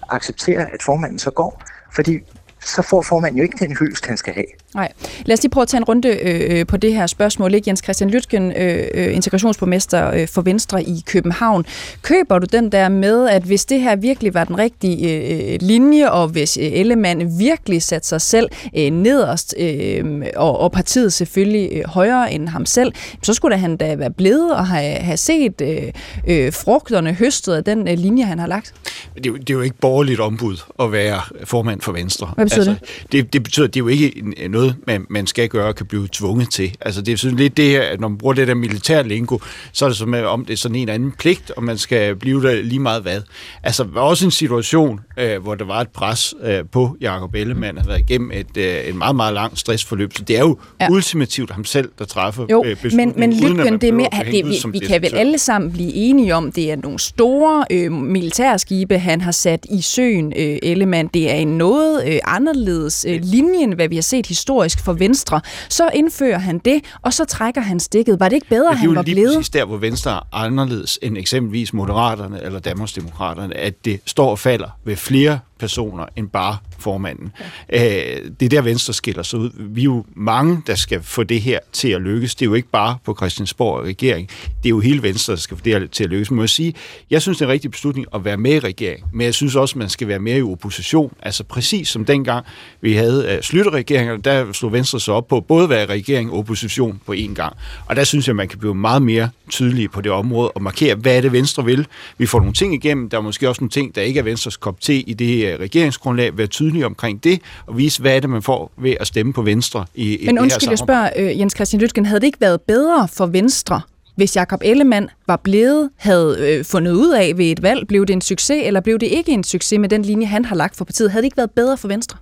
acceptere, at formanden så går. Fordi så får formanden jo ikke den hyldest, han skal have. Nej. Lad os lige prøve at tage en runde øh, på det her spørgsmål. Ikke? Jens Christian Lytgen, øh, øh, integrationsborgmester øh, for Venstre i København. Køber du den der med, at hvis det her virkelig var den rigtige øh, linje, og hvis øh, Ellemann virkelig satte sig selv øh, nederst, øh, og, og partiet selvfølgelig øh, højere end ham selv, så skulle da han da være blevet og have, have set øh, øh, frugterne høstet af den øh, linje, han har lagt? Det er, jo, det er jo ikke borgerligt ombud at være formand for Venstre. Hvad betyder altså, det? det? Det betyder, at det er jo ikke noget, man, man skal gøre og kan blive tvunget til. Altså det er sådan lidt det her, at når man bruger det der militær lingo, så er det som om det er sådan en eller anden pligt, og man skal blive der lige meget hvad. Altså der var også en situation, øh, hvor der var et pres øh, på Jacob Ellemann, har været igennem et, øh, en meget, meget lang stressforløb. Så det er jo ja. ultimativt ham selv, der træffer jo, øh, men, men Lykken, det er mere, det, vi, vi kan vel alle sammen blive enige om, det er nogle store øh, militærskibe, han har sat i søen, øh, Ellemann. Det er en noget øh, anderledes øh, linje, end hvad vi har set historisk for Venstre. Så indfører han det, og så trækker han stikket. Var det ikke bedre, at han var blevet? Det er lige præcis der, hvor Venstre er anderledes end eksempelvis Moderaterne eller Danmarksdemokraterne, at det står og falder ved flere personer end bare formanden. Ja. Øh, det er der, Venstre skiller sig ud. Vi er jo mange, der skal få det her til at lykkes. Det er jo ikke bare på Christiansborg og regering. Det er jo hele Venstre, der skal få det her til at lykkes. Men jeg sige, jeg synes, det er en rigtig beslutning at være med i regering. Men jeg synes også, man skal være mere i opposition. Altså præcis som dengang vi havde uh, øh, slutteregeringer, der slog Venstre sig op på både at være regering og opposition på én gang. Og der synes jeg, man kan blive meget mere tydelig på det område og markere, hvad er det Venstre vil. Vi får nogle ting igennem. Der er måske også nogle ting, der ikke er Venstres kop til i det uh, regeringsgrundlag. Være tydelig omkring det og vise, hvad er det, man får ved at stemme på Venstre i, i Men det undskyld, jeg spørger uh, Jens Christian Lytgen, havde det ikke været bedre for Venstre hvis Jakob Ellemann var blevet, havde øh, fundet ud af ved et valg, blev det en succes, eller blev det ikke en succes med den linje, han har lagt for partiet? Havde det ikke været bedre for Venstre?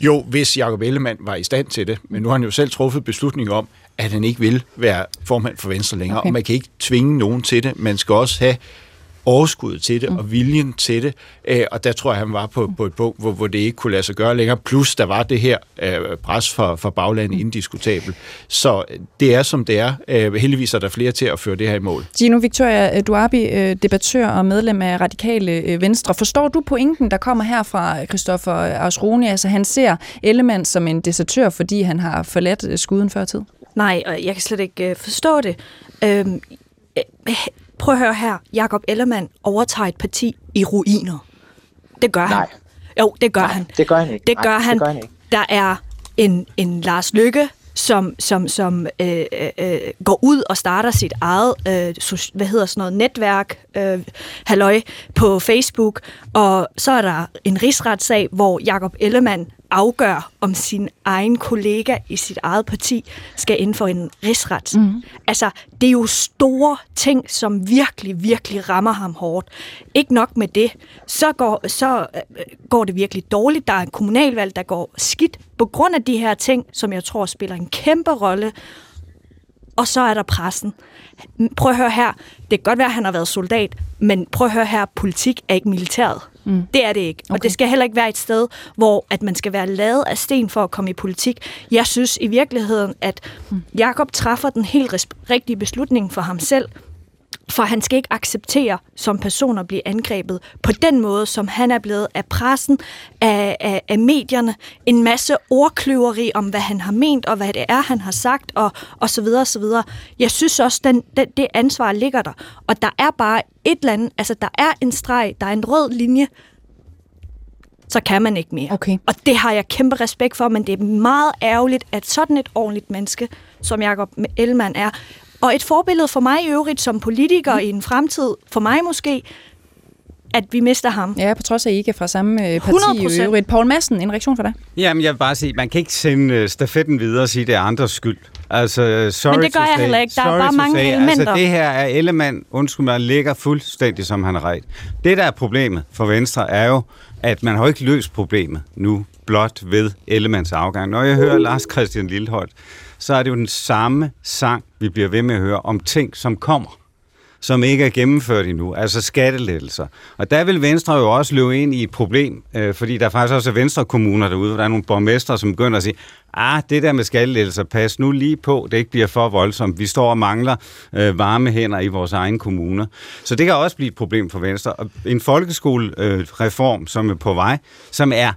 Jo, hvis Jakob Ellemann var i stand til det, men nu har han jo selv truffet beslutning om, at han ikke vil være formand for Venstre længere, okay. og man kan ikke tvinge nogen til det. Man skal også have overskuddet til det mm. og viljen til det. Øh, og der tror jeg, han var på, på et punkt, hvor, hvor det ikke kunne lade sig gøre længere. Plus, der var det her øh, pres for, for baglandet mm. indiskutabelt. Så øh, det er, som det er. Øh, heldigvis er der flere til at føre det her i mål. Gino Victoria Duabi, øh, debattør og medlem af Radikale Venstre. Forstår du pointen, der kommer her fra Christoffer Ausroni? Altså, han ser Ellemann som en desertør, fordi han har forladt skuden før tid? Nej, og jeg kan slet ikke forstå det. Øhm, Prøv at høre her. Jakob Ellermann overtager et parti i ruiner. Det gør Nej. han. Jo, det gør Nej, han. det gør han ikke. Det gør, Nej, han. Det gør han ikke. Der er en, en Lars Lykke, som, som, som øh, øh, går ud og starter sit eget øh, hvad hedder sådan noget, netværk øh, halløj, på Facebook, og så er der en rigsretssag, hvor Jakob Ellemann afgør, om sin egen kollega i sit eget parti skal inden for en rigsret. Mm. Altså, det er jo store ting, som virkelig, virkelig rammer ham hårdt. Ikke nok med det, så går, så øh, går det virkelig dårligt. Der er en kommunalvalg, der går skidt på grund af de her ting, som jeg tror spiller en kæmpe rolle. Og så er der pressen. Prøv at høre her. Det kan godt være, at han har været soldat, men prøv at høre her. Politik er ikke militæret. Mm. Det er det ikke. Okay. Og det skal heller ikke være et sted, hvor at man skal være lavet af sten for at komme i politik. Jeg synes i virkeligheden, at mm. Jakob træffer den helt rigtige beslutning for ham selv, for han skal ikke acceptere som person at blive angrebet på den måde, som han er blevet af pressen, af, af, af medierne. En masse ordkløveri om, hvad han har ment, og hvad det er, han har sagt, og, og så videre, og så videre. Jeg synes også, den, den, det ansvar ligger der. Og der er bare et eller andet, altså der er en streg, der er en rød linje, så kan man ikke mere. Okay. Og det har jeg kæmpe respekt for, men det er meget ærgerligt, at sådan et ordentligt menneske, som Jacob Ellemann er, og et forbillede for mig i øvrigt som politiker mm. i en fremtid, for mig måske, at vi mister ham. Ja, på trods af, at I ikke er fra samme øh, parti 100%. i øvrigt. Poul Madsen, en reaktion for dig? Jamen, jeg vil bare sige, man kan ikke sende øh, stafetten videre og sige, at det er andres skyld. Altså, sorry Men det gør jeg say, heller ikke. Der er bare mange say. elementer. Altså, det her er element, undskyld mig, ligger fuldstændig, som han har ret. Det, der er problemet for Venstre, er jo, at man har ikke løst problemet nu blot ved Ellemands afgang. Når jeg hører Lars Christian Lilleholdt, så er det jo den samme sang, vi bliver ved med at høre om ting, som kommer som ikke er gennemført endnu, altså skattelettelser. Og der vil Venstre jo også løbe ind i et problem, øh, fordi der faktisk også er Venstre-kommuner derude, hvor der er nogle borgmestre, som begynder at sige, ah, det der med skattelettelser, pas nu lige på, det ikke bliver for voldsomt. Vi står og mangler øh, varme hænder i vores egen kommuner. Så det kan også blive et problem for Venstre. Og en folkeskolereform, øh, som er på vej, som er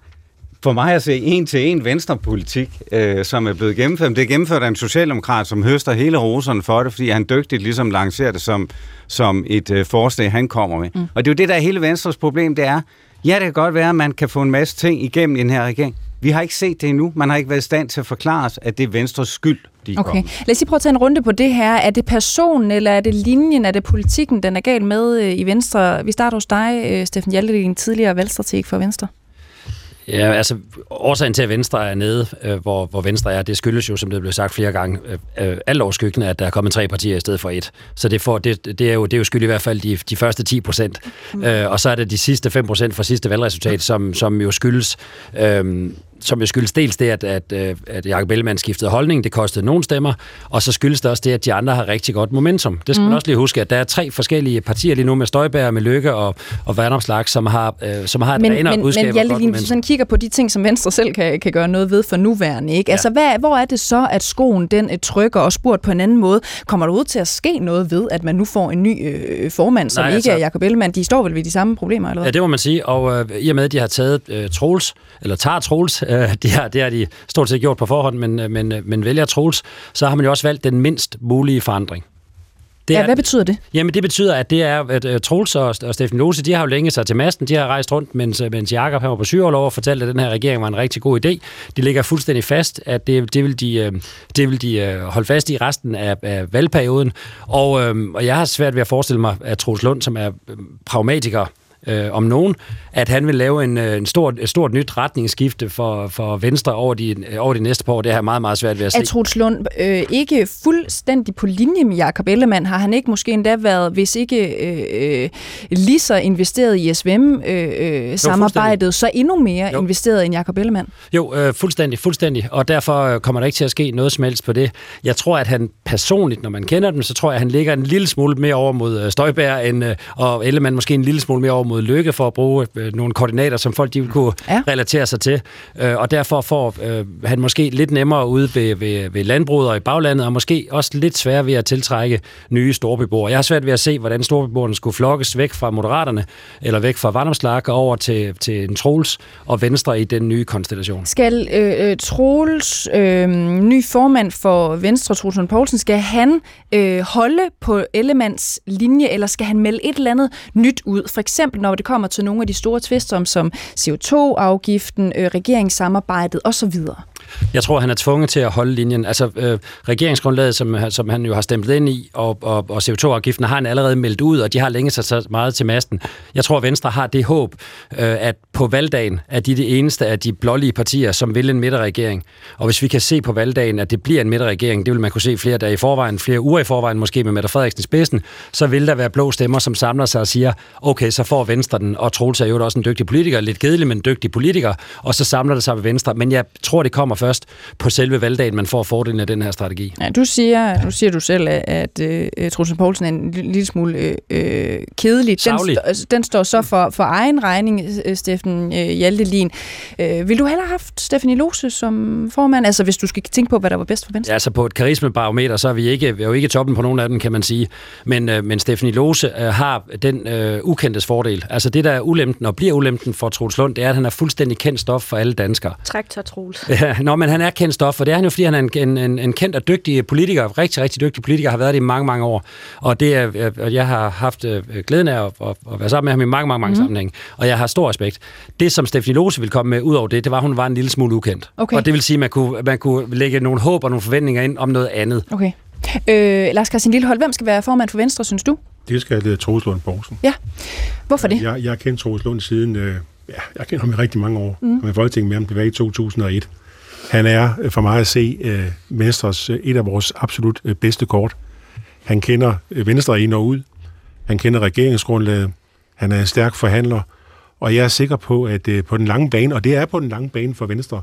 for mig at se en til en venstrepolitik, øh, som er blevet gennemført. Det er gennemført af en socialdemokrat, som høster hele roserne for det, fordi han dygtigt ligesom lancerer det som, som et øh, forslag, han kommer med. Mm. Og det er jo det, der er hele Venstres problem, det er, ja, det kan godt være, at man kan få en masse ting igennem i den her regering. Vi har ikke set det endnu. Man har ikke været i stand til at forklare os, at det er Venstres skyld, de Okay. Lad os lige prøve at tage en runde på det her. Er det personen, eller er det linjen, er det politikken, den er galt med øh, i Venstre? Vi starter hos dig, øh, Steffen Hjalte, din tidligere valgstrateg for Venstre. Ja, altså årsagen til, at Venstre er nede, øh, hvor, hvor Venstre er, det skyldes jo, som det blev sagt flere gange, øh, øh, alt overskyggende, at der er kommet tre partier i stedet for et. Så det, får, det, det, er, jo, det er jo skyld i hvert fald de, de første 10 procent. Mm. Øh, og så er det de sidste 5 procent fra sidste valgresultat, som, som jo skyldes øh, som jo skyldes dels det, at, at, øh, at Jacob Ellemann skiftede holdning, det kostede nogle stemmer, og så skyldes det også det, at de andre har rigtig godt momentum. Det skal mm. man også lige huske, at der er tre forskellige partier lige nu med Støjbær, med Lykke og, og Vandomslag, som har, øh, som har et men, renere men, budskab men, Hjalte, hvis du sådan kigger på de ting, som Venstre selv kan, kan gøre noget ved for nuværende, ikke? Ja. Altså, hvad, hvor er det så, at skoen den øh, trykker og spurgt på en anden måde? Kommer der ud til at ske noget ved, at man nu får en ny øh, formand, som Nej, ikke altså, er Jacob Ellemann? De står vel ved de samme problemer, eller hvad? Ja, det må man sige, og øh, i og med, at de har taget øh, Troels, eller tager Troels, øh, det, har, det har de stort set gjort på forhånd, men, øh, men, øh, men vælger Troels, så har man jo også valgt den mindst mulige forandring. Det er, ja, hvad betyder det? Jamen, det betyder, at det er, at uh, Troels og, og Steffen Lose, de har jo længe sig til masten. De har rejst rundt, mens, mens Jakob var på sygeoverlov og fortalte, at den her regering var en rigtig god idé. De ligger fuldstændig fast, at det, det vil de, uh, det vil de uh, holde fast i resten af, af valgperioden. Og, uh, og jeg har svært ved at forestille mig, at Troels Lund, som er pragmatiker, øh, om nogen, at han vil lave en, en stort, et stort nyt retningsskifte for, for Venstre over de, over de næste par år. Det har meget, meget svært ved at se. Er Troels Lund øh, ikke fuldstændig på linje med Jakob Ellemann? Har han ikke måske endda været, hvis ikke øh, øh lige så investeret i SVM-samarbejdet, øh, øh så endnu mere jo. investeret end Jakob Ellemann? Jo, øh, fuldstændig, fuldstændig. Og derfor kommer der ikke til at ske noget som helst på det. Jeg tror, at han personligt, når man kender dem, så tror jeg, at han ligger en lille smule mere over mod Støjbær, end, øh, og Ellemann måske en lille smule mere over mod Lykke for at bruge øh, nogle koordinater, som folk de vil kunne ja. relatere sig til. Øh, og derfor får øh, han måske lidt nemmere ude ved, ved, ved landbruget og i baglandet, og måske også lidt sværere ved at tiltrække nye storbeboere. Jeg har svært ved at se, hvordan storbeboerne skulle flokkes væk fra Moderaterne, eller væk fra Vandomslag og over til, til en Troels og Venstre i den nye konstellation. Skal øh, øh Troels, øh, ny formand for Venstre, Troelsen Poulsen, skal han øh, holde på Ellemands linje, eller skal han melde et eller andet nyt ud? For eksempel, når det kommer til nogle af de store tvister, som CO2-afgiften, øh, regeringssamarbejdet osv.? Jeg tror, han er tvunget til at holde linjen. Altså, øh, regeringsgrundlaget, som, som han jo har stemt ind i, og, og, og CO2-afgiften har han allerede meldt ud, og de har længe sig så meget til masten. Jeg tror, Venstre har det håb, øh, at på valgdagen er de det eneste af de blålige partier, som vil en midterregering. Og hvis vi kan se på valgdagen, at det bliver en midterregering, det vil man kunne se flere dage i forvejen, flere uger i forvejen, måske med Mette Frederiksen i spidsen, så vil der være blå stemmer, som samler sig og siger, okay, så får Venstre den, og Troels er jo også en dygtig politiker, lidt kedelig, men dygtig politiker, og så samler det sig ved Venstre. Men jeg tror, det kommer først på selve valgdagen, man får fordelen af den her strategi. Ja, du siger, nu siger du selv, at uh, Trussen Poulsen er en lille smule uh, kedelig. Den, st- altså, den står så for, for egen regning, Steffen uh, Hjaltelin. Uh, vil du heller have haft Stefanie Lose som formand? Altså, hvis du skal tænke på, hvad der var bedst for Venstre? Ja, altså på et karismebarometer, så er vi ikke, vi er jo ikke toppen på nogen af dem, kan man sige. Men, uh, men Stefanie Lose uh, har den uh, ukendtes fordel. Altså det, der er ulempen og bliver ulempen for Troels Lund, det er, at han er fuldstændig kendt stof for alle danskere. Træk Troels. Ja, nå, men han er kendt stof, for det er han jo, fordi han er en, en, en kendt og dygtig politiker, rigtig, rigtig dygtig politiker, har været det i mange, mange år. Og det er, jeg har haft øh, glæden af at, at, at være sammen med ham i mange, mange, mange mm. sammenhænge, og jeg har stor respekt. Det, som Stefanie Lose ville komme med ud over det, det var, at hun var en lille smule ukendt. Okay. Og det vil sige, at man kunne, man kunne lægge nogle håb og nogle forventninger ind om noget andet. Okay. Øh, Lars Christian Lillehold, hvem skal være formand for Venstre, synes du? Det skal det Troels Lund Borgsen. Ja. Hvorfor det? Jeg, jeg har kendt Troels Lund siden, øh, ja, jeg kender ham i rigtig mange år. Mm. Jeg Folketinget med ham tilbage i 2001. Han er øh, for mig at se øh, Venstres, øh, et af vores absolut øh, bedste kort. Han kender Venstre ind og ud. Han kender regeringsgrundlaget. Han er en stærk forhandler. Og jeg er sikker på, at øh, på den lange bane, og det er på den lange bane for Venstre,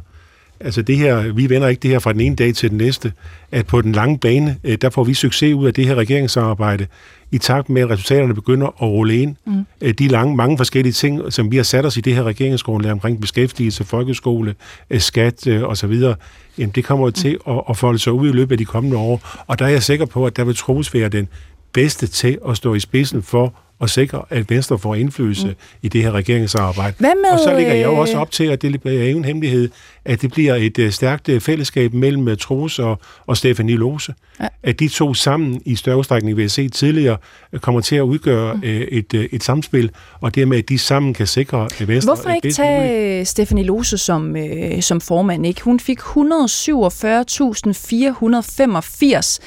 altså det her, vi vender ikke det her fra den ene dag til den næste, at på den lange bane, øh, der får vi succes ud af det her regeringssamarbejde, i takt med, at resultaterne begynder at rulle ind. Mm. Øh, de lange, mange forskellige ting, som vi har sat os i det her regeringsgrundlag omkring beskæftigelse, folkeskole, øh, skat osv., jamen det kommer mm. til at, at folde sig ud i løbet af de kommende år. Og der er jeg sikker på, at der vil troes være den bedste til at stå i spidsen for at sikre, at Venstre får indflydelse mm. i det her regeringsarbejde. Hvad med, og så ligger jeg jo også op til, at det bliver jo en hemmelighed, at det bliver et uh, stærkt uh, fællesskab mellem Troels og, og Stefanie Lose. Ja. At de to sammen i større udstrækning, vil jeg se tidligere, kommer til at udgøre uh, et, et samspil, og dermed, at de sammen kan sikre Venstre. Hvorfor ikke tage muligt. Stefanie Lose som, uh, som formand? Ikke? Hun fik 147.485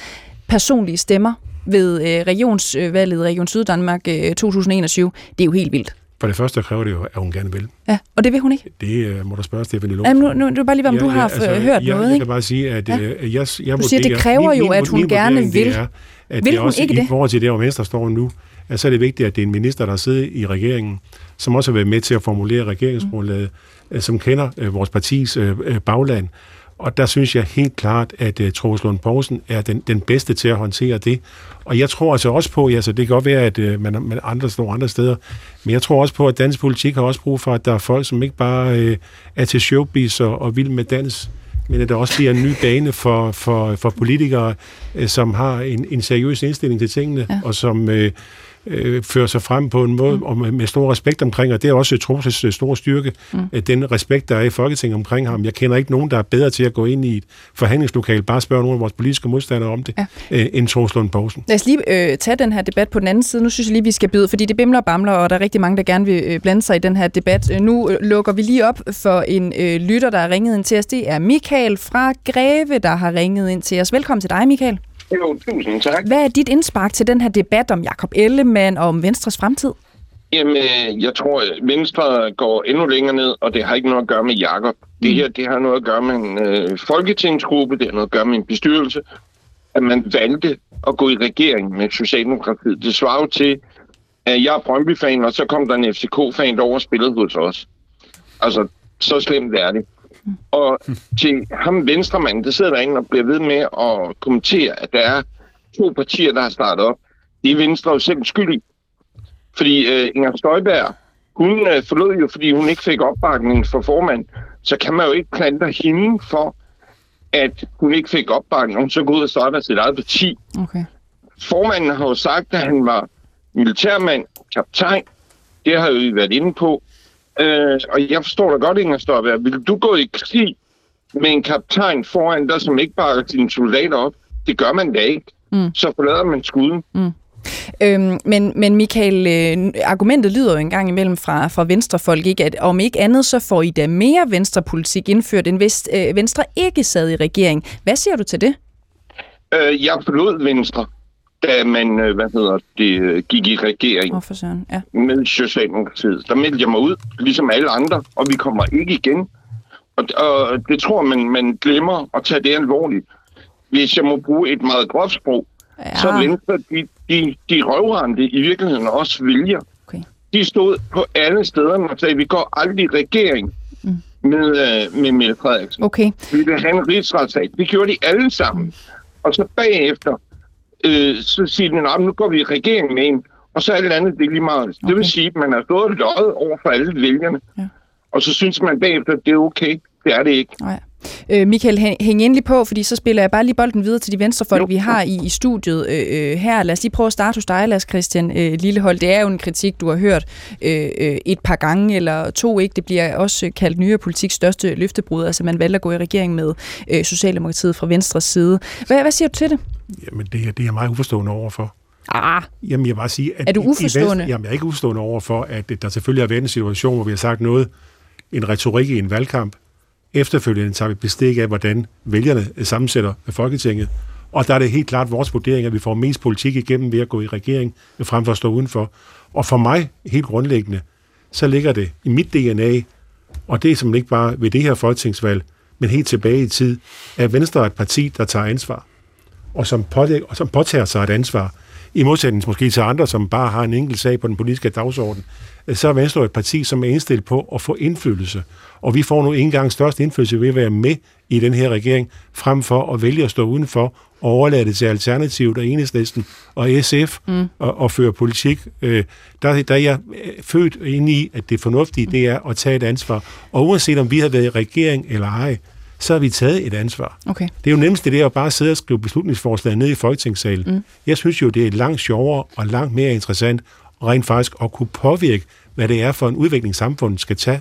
personlige stemmer ved øh, regionsvalget Region Syddanmark øh, 2021. Det er jo helt vildt. For det første kræver det jo, at hun gerne vil. Ja, og det vil hun ikke. Det uh, må du spørge Stefanie Lund. Jamen, nu, nu, nu bare lige, om ja, du har altså, hørt jeg, noget, jeg ikke? kan bare sige, at ja. uh, jeg, jeg Du siger, det kræver min, jo, at hun gerne vil. Er, at vil det hun også, ikke det? I forhold til det, hvor Venstre står nu, at så er det vigtigt, at det er en minister, der sidder i regeringen, som også har været med til at formulere regeringsgrundlaget, mm. som kender øh, vores partis øh, bagland. Og der synes jeg helt klart, at uh, Troels Lund Poulsen er den, den bedste til at håndtere det. Og jeg tror altså også på, altså det kan godt være, at uh, man, man andre står andre steder, men jeg tror også på, at dansk politik har også brug for, at der er folk, som ikke bare uh, er til showbiz og, og vild med dans, men at der også bliver en ny bane for, for, for politikere, uh, som har en, en seriøs indstilling til tingene, ja. og som... Uh, øh, fører sig frem på en måde mm. og med, med stor respekt omkring, og det er også Troses øh, store styrke, mm. Den respekt, der er i Folketinget omkring ham. Jeg kender ikke nogen, der er bedre til at gå ind i et forhandlingslokal, bare spørge nogle af vores politiske modstandere om det, ja. øh, end Troels Lund Poulsen. Lad os lige øh, tage den her debat på den anden side. Nu synes jeg lige, vi skal byde, fordi det bimler og bamler, og der er rigtig mange, der gerne vil øh, blande sig i den her debat. Øh, nu øh, lukker vi lige op for en øh, lytter, der har ringet ind til os. Det er Michael fra Greve, der har ringet ind til os. Velkommen til dig, Michael. Jo, tusind tak. Hvad er dit indspark til den her debat om Jakob Ellemann og om Venstres fremtid? Jamen, øh, jeg tror, at Venstre går endnu længere ned, og det har ikke noget at gøre med Jakob. Det mm. her, det har noget at gøre med en øh, folketingsgruppe, det har noget at gøre med en bestyrelse, at man valgte at gå i regering med Socialdemokratiet. Det svarer jo til, at jeg er Brøndby-fan, og så kom der en FCK-fan, der over spillet hos os. Altså, så slemt er det. Og til ham venstremanden, der sidder derinde og bliver ved med at kommentere, at der er to partier, der har startet op. Det er Venstre jo selv skyldig. Fordi uh, Inger Støjberg, hun uh, forlod jo, fordi hun ikke fik opbakning for formand. Så kan man jo ikke plante hende for, at hun ikke fik opbakning, og hun så går ud og starter sit eget parti. Okay. Formanden har jo sagt, at han var militærmand, kaptajn. Det har jo vi været inde på. Øh, og jeg forstår da godt, Inger Støjberg. Vil du gå i krig med en kaptajn foran dig, som ikke bakker sine soldater op? Det gør man da ikke. Mm. Så forlader man skuden. Mm. Øhm, men, men Michael, øh, argumentet lyder jo engang imellem fra, fra venstrefolk, ikke? at om ikke andet, så får I da mere venstrepolitik indført, end hvis øh, Venstre ikke sad i regering. Hvad siger du til det? Øh, jeg forlod Venstre da man, øh, hvad hedder det, øh, gik i regering oh, for søren. Ja. med Socialdemokratiet. Der meldte jeg mig ud, ligesom alle andre, og vi kommer ikke igen. Og, og det tror man, man glemmer at tage det alvorligt. Hvis jeg må bruge et meget groft sprog, ja. så Venstre, de, de, de røvrende i virkeligheden også vælger. Okay. De stod på alle steder og sagde, vi går aldrig i regering mm. med, uh, med Mette Frederiksen. Okay. Vi vil have en rigsretssag. Det gjorde de alle sammen. Og så bagefter, øh, så siger de, at nu går vi i regering med en, og så er det andet, det er lige meget. Okay. Det vil sige, at man har stået løjet over for alle vælgerne, ja. og så synes man bagefter, at det er okay. Det er det ikke. Nej. Øh, Michael, hæng endelig på, fordi så spiller jeg bare lige bolden videre til de venstrefolk, jo. vi har i, i studiet øh, øh, her. Lad os lige prøve at starte hos dig, Lars Christian øh, Lillehold. Det er jo en kritik, du har hørt øh, øh, et par gange, eller to ikke. Det bliver også kaldt nyere politik største løftebrud. Altså man valgte at gå i regering med øh, Socialdemokratiet fra Venstres side. Hvad, hvad siger du til det? Jamen, det, er, det er jeg meget uforstående overfor. Ah. Jamen, jeg vil bare sige, at... Er du uforstående? I, Venstre, jamen, jeg er ikke uforstående overfor, at der selvfølgelig har været en situation, hvor vi har sagt noget, en retorik i en valgkamp, Efterfølgende tager vi bestik af, hvordan vælgerne øh, sammensætter øh, Folketinget. Og der er det helt klart vores vurdering, at vi får mest politik igennem ved at gå i regering, øh, frem for at stå udenfor. Og for mig, helt grundlæggende, så ligger det i mit DNA, og det er som ikke bare ved det her folketingsvalg, men helt tilbage i tid, at Venstre er et parti, der tager ansvar, og som, pålæg, og som påtager sig et ansvar, i modsætning måske til andre, som bare har en enkelt sag på den politiske dagsorden, så er Venstre et parti, som er indstillet på at få indflydelse. Og vi får nu en gang størst indflydelse ved at være med i den her regering, frem for at vælge at stå udenfor og overlade det til Alternativet og Enhedslisten og SF mm. og, og føre politik. Øh, der, der er jeg øh, født ind i, at det fornuftige det er at tage et ansvar. Og uanset om vi har været i regering eller ej, så har vi taget et ansvar. Okay. Det er jo nemmest det der at bare sidde og skrive beslutningsforslag ned i Folketingssalen. Mm. Jeg synes jo, det er langt sjovere og langt mere interessant rent faktisk at kunne påvirke, hvad det er for en udvikling, samfundet skal tage.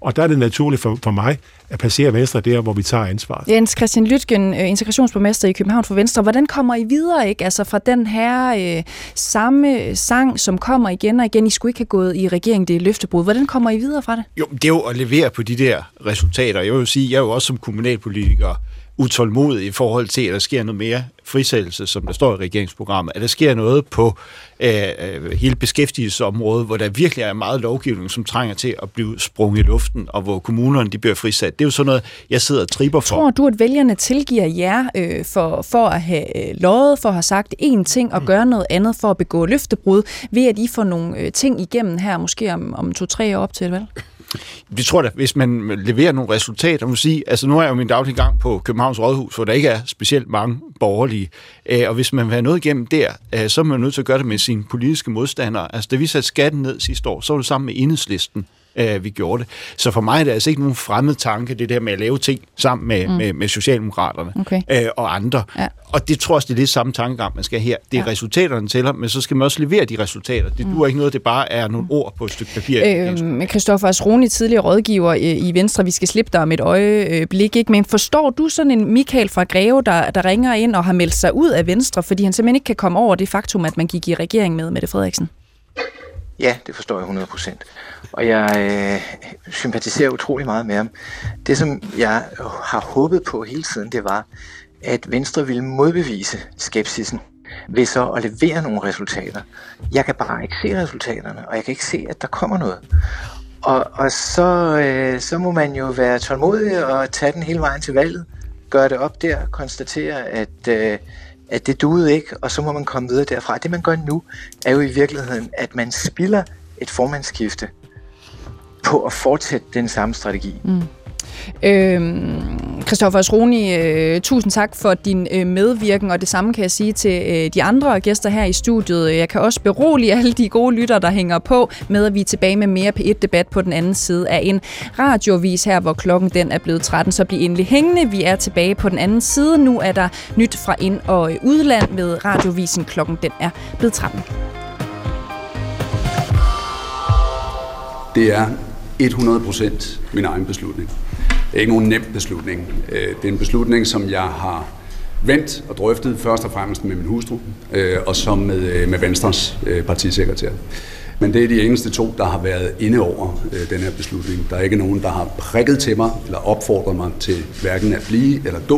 Og der er det naturligt for, for mig at placere Venstre der, hvor vi tager ansvar. Jens Christian Lytgen, øh, integrationsborgmester i København for Venstre. Hvordan kommer I videre ikke? Altså fra den her øh, samme sang, som kommer igen og igen. I skulle ikke have gået i regering, det er løftebrud. Hvordan kommer I videre fra det? Jo, det er jo at levere på de der resultater. Jeg vil jo sige, jeg er jo også som kommunalpolitiker utålmodig i forhold til, at der sker noget mere frisættelse, som der står i regeringsprogrammet, at der sker noget på øh, øh, hele beskæftigelsesområdet, hvor der virkelig er meget lovgivning, som trænger til at blive sprunget i luften, og hvor kommunerne de bliver frisat. Det er jo sådan noget, jeg sidder og triber for. Tror du, at vælgerne tilgiver jer øh, for, for at have øh, lovet, for at have sagt én ting og mm. gøre noget andet for at begå løftebrud, ved at I får nogle øh, ting igennem her, måske om, om to-tre år op til et valg? Vi tror da, hvis man leverer nogle resultater, man sige, altså nu er jeg jo min daglige gang på Københavns Rådhus, hvor der ikke er specielt mange borgerlige, øh, og hvis man vil have noget igennem der, øh, så er man nødt til at gøre det med sine politiske modstandere. Altså da vi satte skatten ned sidste år, så var det sammen med enhedslisten, øh, vi gjorde det. Så for mig er det altså ikke nogen fremmed tanke, det der med at lave ting sammen med, mm. med, med Socialdemokraterne okay. øh, og andre. Ja. Og det tror jeg også, det er det samme tankegang, man skal her. Det er ja. resultaterne tæller, men så skal man også levere de resultater. Det mm. duer ikke noget, det bare er nogle ord på et stykke papir. Øh, Christoffer Asroni, tidligere rådgiver i Venstre, vi skal slippe dig om et øjeblik, ikke? men forstår du sådan en Michael fra Greve, der, der ringer ind og har meldt sig ud af Venstre, fordi han simpelthen ikke kan komme over det faktum, at man gik i regering med Mette Frederiksen? Ja, det forstår jeg 100%. Og jeg øh, sympatiserer utrolig meget med ham. Det, som jeg har håbet på hele tiden, det var, at Venstre ville modbevise skepsisen ved så at levere nogle resultater. Jeg kan bare ikke se resultaterne, og jeg kan ikke se, at der kommer noget. Og, og så, øh, så må man jo være tålmodig og tage den hele vejen til valget, gøre det op der, konstatere, at, øh, at det duede ikke, og så må man komme videre derfra. Det man gør nu, er jo i virkeligheden, at man spiller et formandsskifte på at fortsætte den samme strategi. Mm. Øhm, Christoffer Asroni, øh, tusind tak for din øh, medvirken, og det samme kan jeg sige til øh, de andre gæster her i studiet. Jeg kan også berolige alle de gode lytter, der hænger på, med at vi er tilbage med mere P1-debat på den anden side af en radiovis her, hvor klokken den er blevet 13. Så bliv endelig hængende. Vi er tilbage på den anden side. Nu er der nyt fra ind- og udland med radiovisen. Klokken den er blevet 13. Det er 100% min egen beslutning. Det er ikke nogen nem beslutning. Øh, det er en beslutning, som jeg har vendt og drøftet først og fremmest med min hustru, øh, og så med, øh, med Venstres øh, partisekretær. Men det er de eneste to, der har været inde over øh, den her beslutning. Der er ikke nogen, der har prikket til mig eller opfordret mig til hverken at blive eller dø.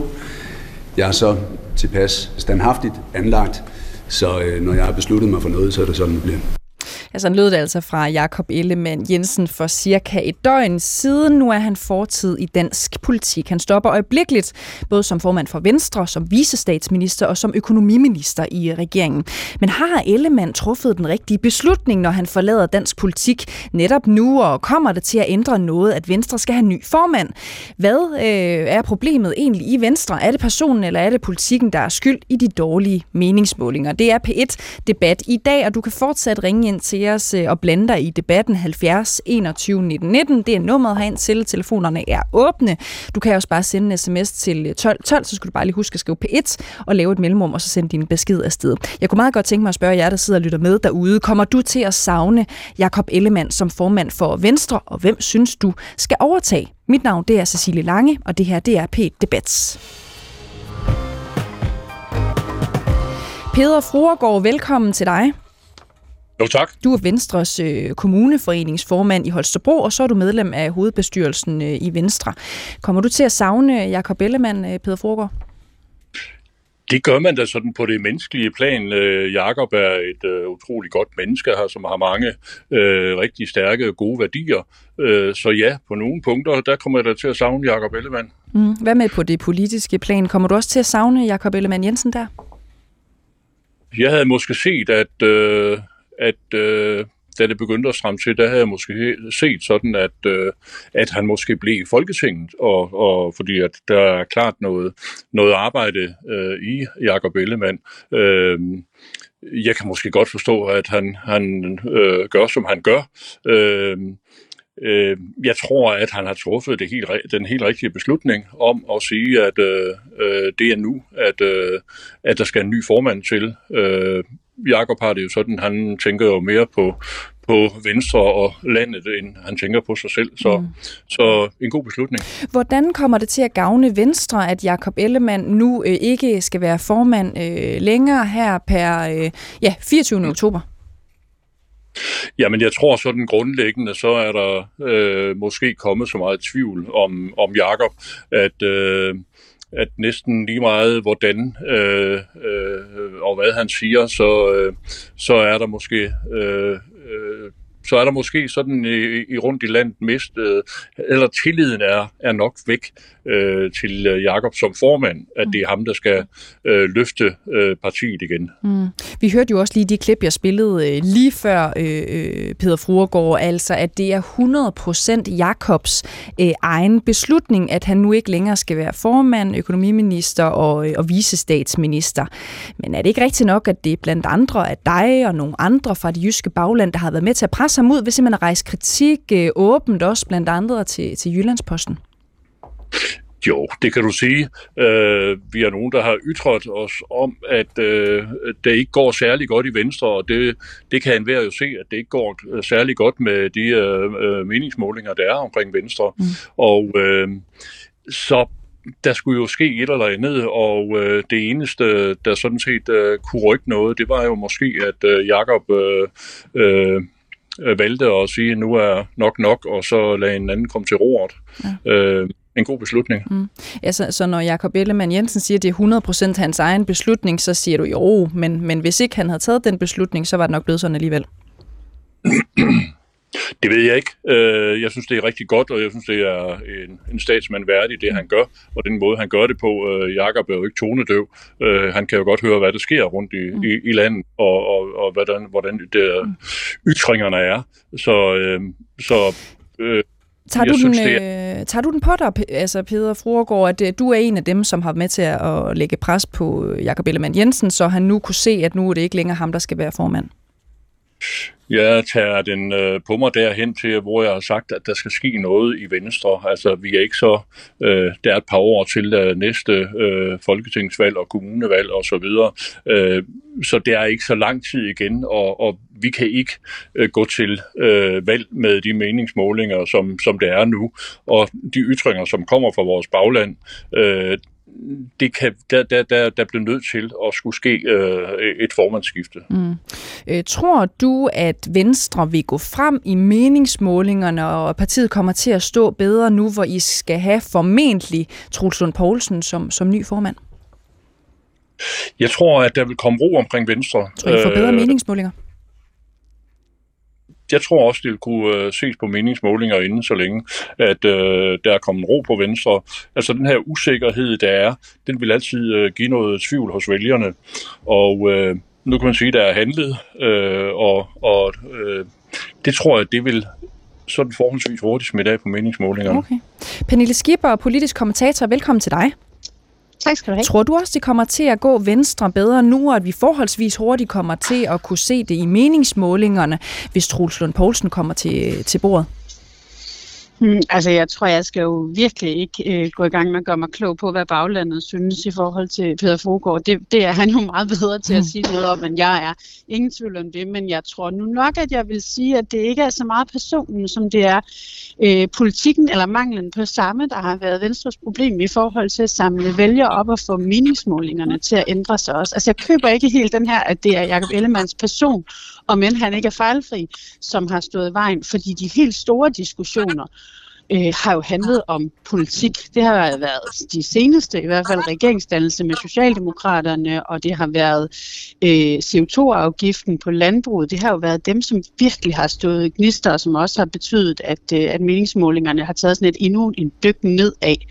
Jeg er så tilpas standhaftigt anlagt, så øh, når jeg har besluttet mig for noget, så er det sådan, det bliver. Ja, sådan lød det altså fra Jakob Ellemann Jensen for cirka et døgn siden. Nu er han fortid i dansk politik. Han stopper øjeblikkeligt, både som formand for Venstre, som visestatsminister og som økonomiminister i regeringen. Men har Ellemann truffet den rigtige beslutning, når han forlader dansk politik netop nu, og kommer det til at ændre noget, at Venstre skal have ny formand? Hvad øh, er problemet egentlig i Venstre? Er det personen, eller er det politikken, der er skyld i de dårlige meningsmålinger? Det er P1-debat i dag, og du kan fortsat ringe ind til os øh, og blande dig i debatten 70 21 19 19. Det er nummeret herind til. Telefonerne er åbne. Du kan også bare sende en sms til øh, 12 12, så skal du bare lige huske at skrive P1 og lave et mellemrum, og så sende din besked afsted. Jeg kunne meget godt tænke mig at spørge jer, der sidder og lytter med derude. Kommer du til at savne Jakob Ellemann som formand for Venstre, og hvem synes du skal overtage? Mit navn det er Cecilie Lange, og det her det er P1 Debats. Peder Fruergaard, velkommen til dig. Jo, tak. Du er Venstres øh, kommuneforeningsformand i Holstebro, og så er du medlem af hovedbestyrelsen øh, i Venstre. Kommer du til at savne Jakob Ellemann, øh, Peter Forgaard? Det gør man da sådan på det menneskelige plan. Øh, Jakob er et øh, utroligt godt menneske her, som har mange øh, rigtig stærke gode værdier. Øh, så ja, på nogle punkter, der kommer jeg da til at savne Jakob Ellemann. Mm. Hvad med på det politiske plan? Kommer du også til at savne Jakob Ellemann Jensen der? Jeg havde måske set, at øh, at øh, da det begyndte at stramme til, der havde jeg måske set sådan, at, øh, at han måske blev i Folketinget, og, og fordi at der er klart noget, noget arbejde øh, i Jakob Ellemann. Øh, jeg kan måske godt forstå, at han, han øh, gør, som han gør. Øh, øh, jeg tror, at han har truffet det helt, den helt rigtige beslutning om at sige, at øh, øh, det er nu, at, øh, at der skal en ny formand til. Øh, Jakob har det jo sådan, han tænker jo mere på, på Venstre og landet, end han tænker på sig selv. Så, mm. så en god beslutning. Hvordan kommer det til at gavne Venstre, at Jakob Ellemann nu øh, ikke skal være formand øh, længere her per øh, ja, 24. Mm. oktober? Jamen, jeg tror sådan grundlæggende, så er der øh, måske kommet så meget tvivl om, om Jakob, at... Øh, at næsten lige meget hvordan øh, øh, og hvad han siger, så, øh, så er der måske øh, øh, så er der måske sådan i, i rundt i landet mistet, øh, eller tilliden er, er nok væk øh, til øh, Jakob som formand, at det er ham, der skal øh, løfte øh, partiet igen. Mm. Vi hørte jo også lige de klip, jeg spillede øh, lige før øh, øh Peter Fruergaard, altså at det er 100% Jakobs øh, egen beslutning, at han nu ikke længere skal være formand, økonomiminister og, øh, og visestatsminister. Men er det ikke rigtigt nok, at det er blandt andre af dig og nogle andre fra det jyske bagland, der har været med til at presse ham ud, hvis man har rejst kritik øh, åbent også blandt andre til, til Jyllandsposten? Jo, det kan du sige. Øh, vi er nogen, der har ytret os om, at øh, det ikke går særlig godt i Venstre, og det, det kan enhver jo se, at det ikke går øh, særlig godt med de øh, øh, meningsmålinger, der er omkring Venstre. Mm. Og øh, så der skulle jo ske et eller andet, og øh, det eneste, der sådan set øh, kunne rykke noget, det var jo måske, at øh, Jakob øh, øh, valgte at sige, at nu er nok nok, og så lade en anden komme til roret. Ja. Øh, en god beslutning. Mm. Ja, så, så når Jakob Ellemann Jensen siger, at det er 100% hans egen beslutning, så siger du jo, men, men hvis ikke han havde taget den beslutning, så var det nok blevet sådan alligevel. Det ved jeg ikke. Øh, jeg synes, det er rigtig godt, og jeg synes, det er en, en statsmand værdig, det han gør, og den måde, han gør det på. Øh, Jakob er jo ikke tonedøv. Øh, han kan jo godt høre, hvad der sker rundt i, mm. i, i landet, og, og, og hvordan, hvordan det, mm. ytringerne er. Så, så Tager du, synes, den, øh, tager du den på dig, altså Peter Fruergaard, at øh, du er en af dem, som har med til at lægge pres på Jakob Ellemann Jensen, så han nu kunne se, at nu er det ikke længere ham, der skal være formand? Jeg tager den øh, på mig derhen til, hvor jeg har sagt, at der skal ske noget i Venstre. Altså, vi er ikke så... Øh, der er et par år til øh, næste øh, folketingsvalg og kommunevalg og så videre. Øh, så det er ikke så lang tid igen, og, og vi kan ikke øh, gå til øh, valg med de meningsmålinger, som, som det er nu. Og de ytringer, som kommer fra vores bagland, øh, det kan, der, der, der, der bliver nødt til at skulle ske øh, et formandsskifte. Mm. Øh, tror du, at Venstre vil gå frem i meningsmålingerne, og partiet kommer til at stå bedre nu, hvor I skal have formentlig Truls Lund Poulsen som, som ny formand? Jeg tror, at der vil komme ro omkring Venstre. Tror I får bedre øh, meningsmålinger? Jeg tror også, det vil kunne øh, ses på meningsmålinger inden så længe, at øh, der er kommet ro på Venstre. Altså den her usikkerhed, der er, den vil altid øh, give noget tvivl hos vælgerne. Og øh, nu kan man sige, at der er handlet, øh, og, og øh, det tror jeg, det vil sådan forholdsvis hurtigt smitte af på meningsmålingerne. Okay. Pernille Skipper, politisk kommentator, velkommen til dig. Tak skal du have. Tror du også, det kommer til at gå Venstre bedre nu, og at vi forholdsvis hurtigt kommer til at kunne se det i meningsmålingerne, hvis Truls Lund Poulsen kommer til, til bordet? Hmm, altså, jeg tror, jeg skal jo virkelig ikke øh, gå i gang med at gøre mig klog på, hvad baglandet synes i forhold til Peter Fogård. Det, det er han jo meget bedre til at hmm. sige noget om, end jeg er. Ingen tvivl om det, men jeg tror nu nok, at jeg vil sige, at det ikke er så meget personen, som det er øh, politikken eller manglen på samme, der har været Venstres problem i forhold til at samle vælgere op og få meningsmålingerne til at ændre sig også. Altså, jeg køber ikke helt den her, at det er Jacob Ellemanns person, og men han ikke er fejlfri, som har stået i vejen, fordi de helt store diskussioner, øh, har jo handlet om politik. Det har været de seneste, i hvert fald regeringsdannelse med Socialdemokraterne, og det har været øh, CO2-afgiften på landbruget. Det har jo været dem, som virkelig har stået gnister, og som også har betydet, at, øh, at meningsmålingerne har taget sådan et endnu en dyk ned af.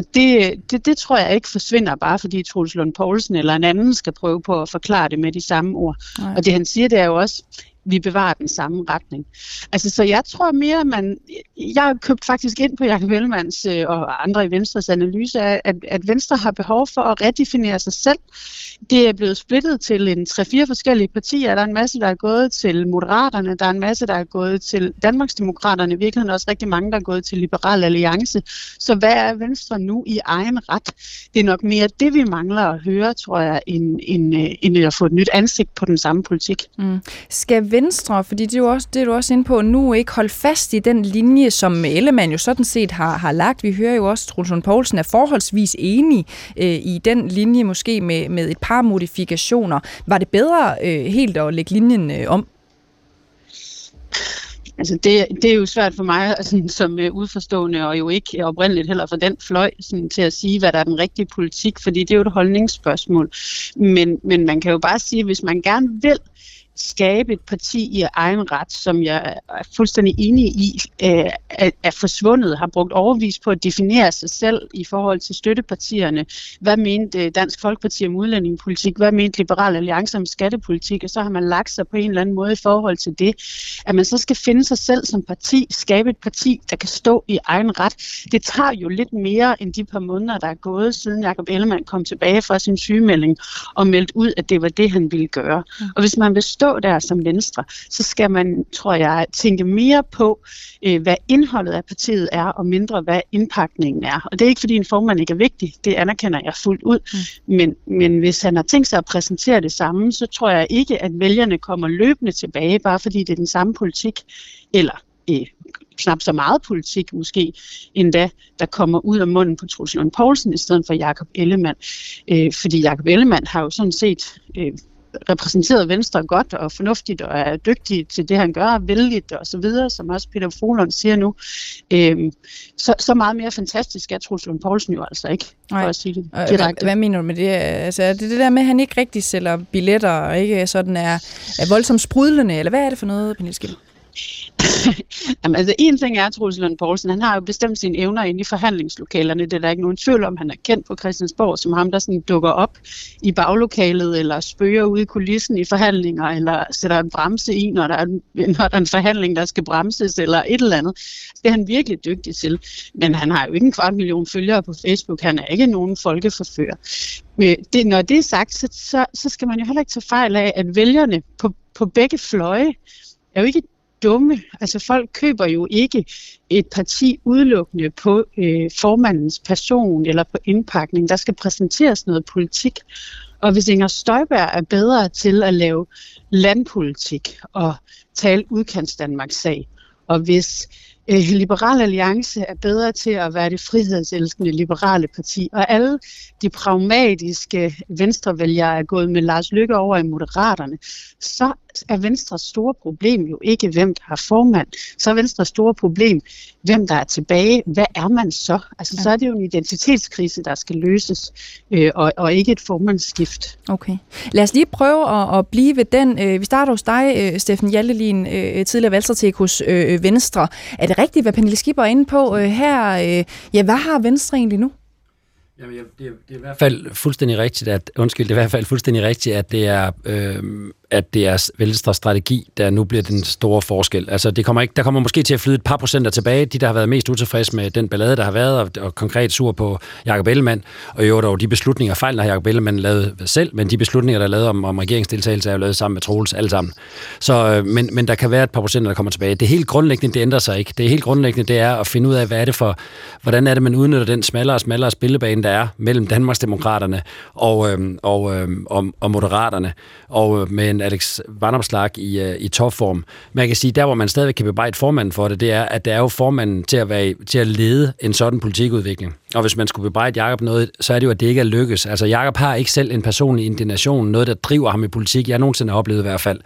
Og det, det, det tror jeg ikke forsvinder, bare fordi Troels Lund Poulsen eller en anden skal prøve på at forklare det med de samme ord. Nej. Og det han siger, det er jo også, vi bevarer den samme retning. Altså, så jeg tror mere, man... Jeg har købt faktisk ind på Jakob Ellemanns øh, og andre i Venstres analyse af, at, at Venstre har behov for at redefinere sig selv. Det er blevet splittet til en 3-4 forskellige partier. Der er en masse, der er gået til Moderaterne, der er en masse, der er gået til Danmarksdemokraterne, i virkeligheden også rigtig mange, der er gået til Liberal Alliance. Så hvad er Venstre nu i egen ret? Det er nok mere det, vi mangler at høre, tror jeg, end, end, øh, end at få et nyt ansigt på den samme politik. Mm. Skal Venstre, fordi det er jo også det, er du også inde på, nu ikke holde fast i den linje, som Ellemann jo sådan set har, har lagt. Vi hører jo også, at Trulsund Poulsen er forholdsvis enig øh, i den linje, måske med, med et par modifikationer. Var det bedre øh, helt at lægge linjen øh, om? Altså det, det er jo svært for mig altså, som uh, udforstående, og jo ikke oprindeligt heller for den fløj, sådan, til at sige, hvad der er den rigtige politik, fordi det er jo et holdningsspørgsmål. Men, men man kan jo bare sige, at hvis man gerne vil skabe et parti i egen ret, som jeg er fuldstændig enig i, øh, er forsvundet, har brugt overvis på at definere sig selv i forhold til støttepartierne. Hvad mente Dansk Folkeparti om udlændingepolitik? Hvad mente Liberal Alliance om skattepolitik? Og så har man lagt sig på en eller anden måde i forhold til det. At man så skal finde sig selv som parti, skabe et parti, der kan stå i egen ret. Det tager jo lidt mere end de par måneder, der er gået, siden Jacob Ellemann kom tilbage fra sin sygemelding og meldte ud, at det var det, han ville gøre. Og hvis man vil stå der som Venstre, så skal man, tror jeg, tænke mere på, øh, hvad indholdet af partiet er, og mindre hvad indpakningen er. Og det er ikke, fordi en formand ikke er vigtig, det anerkender jeg fuldt ud. Mm. Men, men hvis han har tænkt sig at præsentere det samme, så tror jeg ikke, at vælgerne kommer løbende tilbage, bare fordi det er den samme politik, eller øh, knap så meget politik måske endda, der kommer ud af munden på Truls Lund Poulsen i stedet for Jakob Ellemann. Øh, fordi Jakob Ellemann har jo sådan set øh, repræsenteret Venstre godt og fornuftigt og er dygtig til det, han gør, vældigt og så videre, som også Peter Folund siger nu. Øhm, så, så meget mere fantastisk er Truls Lund Poulsen jo altså ikke, for Nej. at sige det direkte. Hvad mener du med det? Altså, er det det der med, at han ikke rigtig sælger billetter og ikke sådan er, er voldsomt sprudlende, eller hvad er det for noget, Pernille Skil? Jamen, altså, en ting er, at Troels Lund Poulsen, han har jo bestemt sine evner inde i forhandlingslokalerne. Det er der ikke nogen tvivl om. Han er kendt på Christiansborg som ham, der sådan dukker op i baglokalet, eller spøger ude i kulissen i forhandlinger, eller sætter en bremse i, når der er, når der er en forhandling, der skal bremses, eller et eller andet. Det er han virkelig dygtig til. Men han har jo ikke en kvart million følgere på Facebook. Han er ikke nogen folkeforfører. Men det, når det er sagt, så, så, så skal man jo heller ikke tage fejl af, at vælgerne på, på begge fløje er jo ikke dumme. Altså folk køber jo ikke et parti udelukkende på øh, formandens person eller på indpakning. Der skal præsenteres noget politik. Og hvis Inger Støjberg er bedre til at lave landpolitik og tale udkants Danmarks sag, og hvis Øh, Liberal Alliance er bedre til at være det frihedselskende liberale parti, og alle de pragmatiske venstrevælgere er gået med Lars Lykke over i Moderaterne, så er Venstres store problem jo ikke, hvem der er formand. Så er Venstres store problem, hvem der er tilbage. Hvad er man så? Altså, ja. så er det jo en identitetskrise, der skal løses, øh, og, og ikke et formandsskift. Okay. Lad os lige prøve at, at blive ved den. Øh, vi starter hos dig, øh, Steffen Jallelin, tidligere valgstrateg hos Venstre. Er det rigtigt, hvad Pernille Skipper er inde på øh, her? Øh, ja, hvad har Venstre egentlig nu? Jamen, det, er, det er i hvert fald fuldstændig rigtigt, at, undskyld, det er i hvert fald fuldstændig rigtigt, at det er, øh, at det er Venstres strategi, der nu bliver den store forskel. Altså, det kommer ikke, der kommer måske til at flyde et par procenter tilbage, de der har været mest utilfredse med den ballade, der har været, og, og konkret sur på Jakob Ellemann, og jo dog de beslutninger, fejl har Jakob Ellemann lavet selv, men de beslutninger, der er lavet om, om regeringsdeltagelse, er jo lavet sammen med Troels alle sammen. Så, øh, men, men der kan være et par procenter, der kommer tilbage. Det helt grundlæggende, det ændrer sig ikke. Det helt grundlæggende, det er at finde ud af, hvad er det for, hvordan er det, man udnytter den smallere og smallere spillebane, der er mellem Danmarksdemokraterne og, øh, og, øh, og, og Moderaterne, og øh, med en Alex Vandomslag i, øh, i topform. Men jeg kan sige, der hvor man stadigvæk kan bebrejde formanden for det, det er, at der er jo formanden til at, være, til at lede en sådan politikudvikling. Og hvis man skulle bebrejde Jakob noget, så er det jo, at det ikke er lykkes. Altså, Jakob har ikke selv en personlig indignation, noget, der driver ham i politik. Jeg nogensinde har oplevet i hvert fald.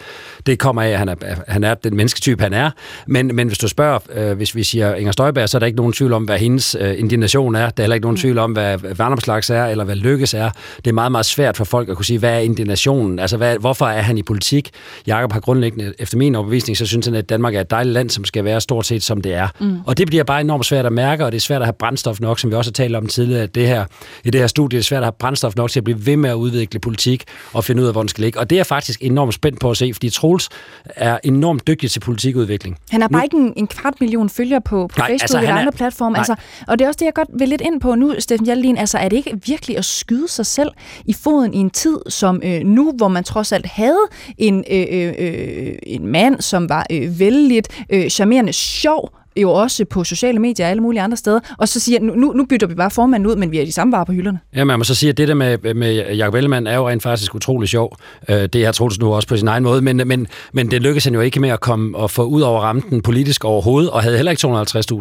Det kommer af, at han er, han er den mennesketype, han er. Men, men hvis du spørger, øh, hvis vi siger Inger Støjberg, så er der ikke nogen tvivl om, hvad hendes øh, indignation er. Der er heller ikke nogen tvivl om, hvad Vandomslags er, eller hvad lykkes er. Det er meget, meget svært for folk at kunne sige, hvad er indignationen? Altså, hvad, hvorfor er han i politik? Jakob har grundlæggende, efter min overbevisning, så synes han, at Danmark er et dejligt land, som skal være stort set, som det er. Mm. Og det bliver bare enormt svært at mærke, og det er svært at have brændstof nok, som vi også talt om tidligere, det her, i det her studie, det er svært at have brændstof nok til at blive ved med at udvikle politik og finde ud af, hvor den skal ligge. Og det er faktisk enormt spændt på at se, fordi Troels er enormt dygtig til politikudvikling. Han har bare nu, ikke en, en kvart million følgere på, på nej, Facebook altså, eller andre platforme. Altså, og det er også det, jeg godt vil lidt ind på nu, Steffen Hjaldelin. Altså, er det ikke virkelig at skyde sig selv i foden i en tid som øh, nu, hvor man trods alt havde en, øh, øh, øh en mand, som var øh, vældigt øh, charmerende sjov, jo også på sociale medier og alle mulige andre steder, og så siger, nu, nu bytter vi bare formanden ud, men vi er de samme varer på hylderne. Ja, man må så sige, at det der med, med Jacob Ellemann er jo rent faktisk utrolig sjov. Øh, det har Troels nu også på sin egen måde, men, men, men det lykkedes han jo ikke med at komme og få ud over rampen politisk overhovedet, og havde heller ikke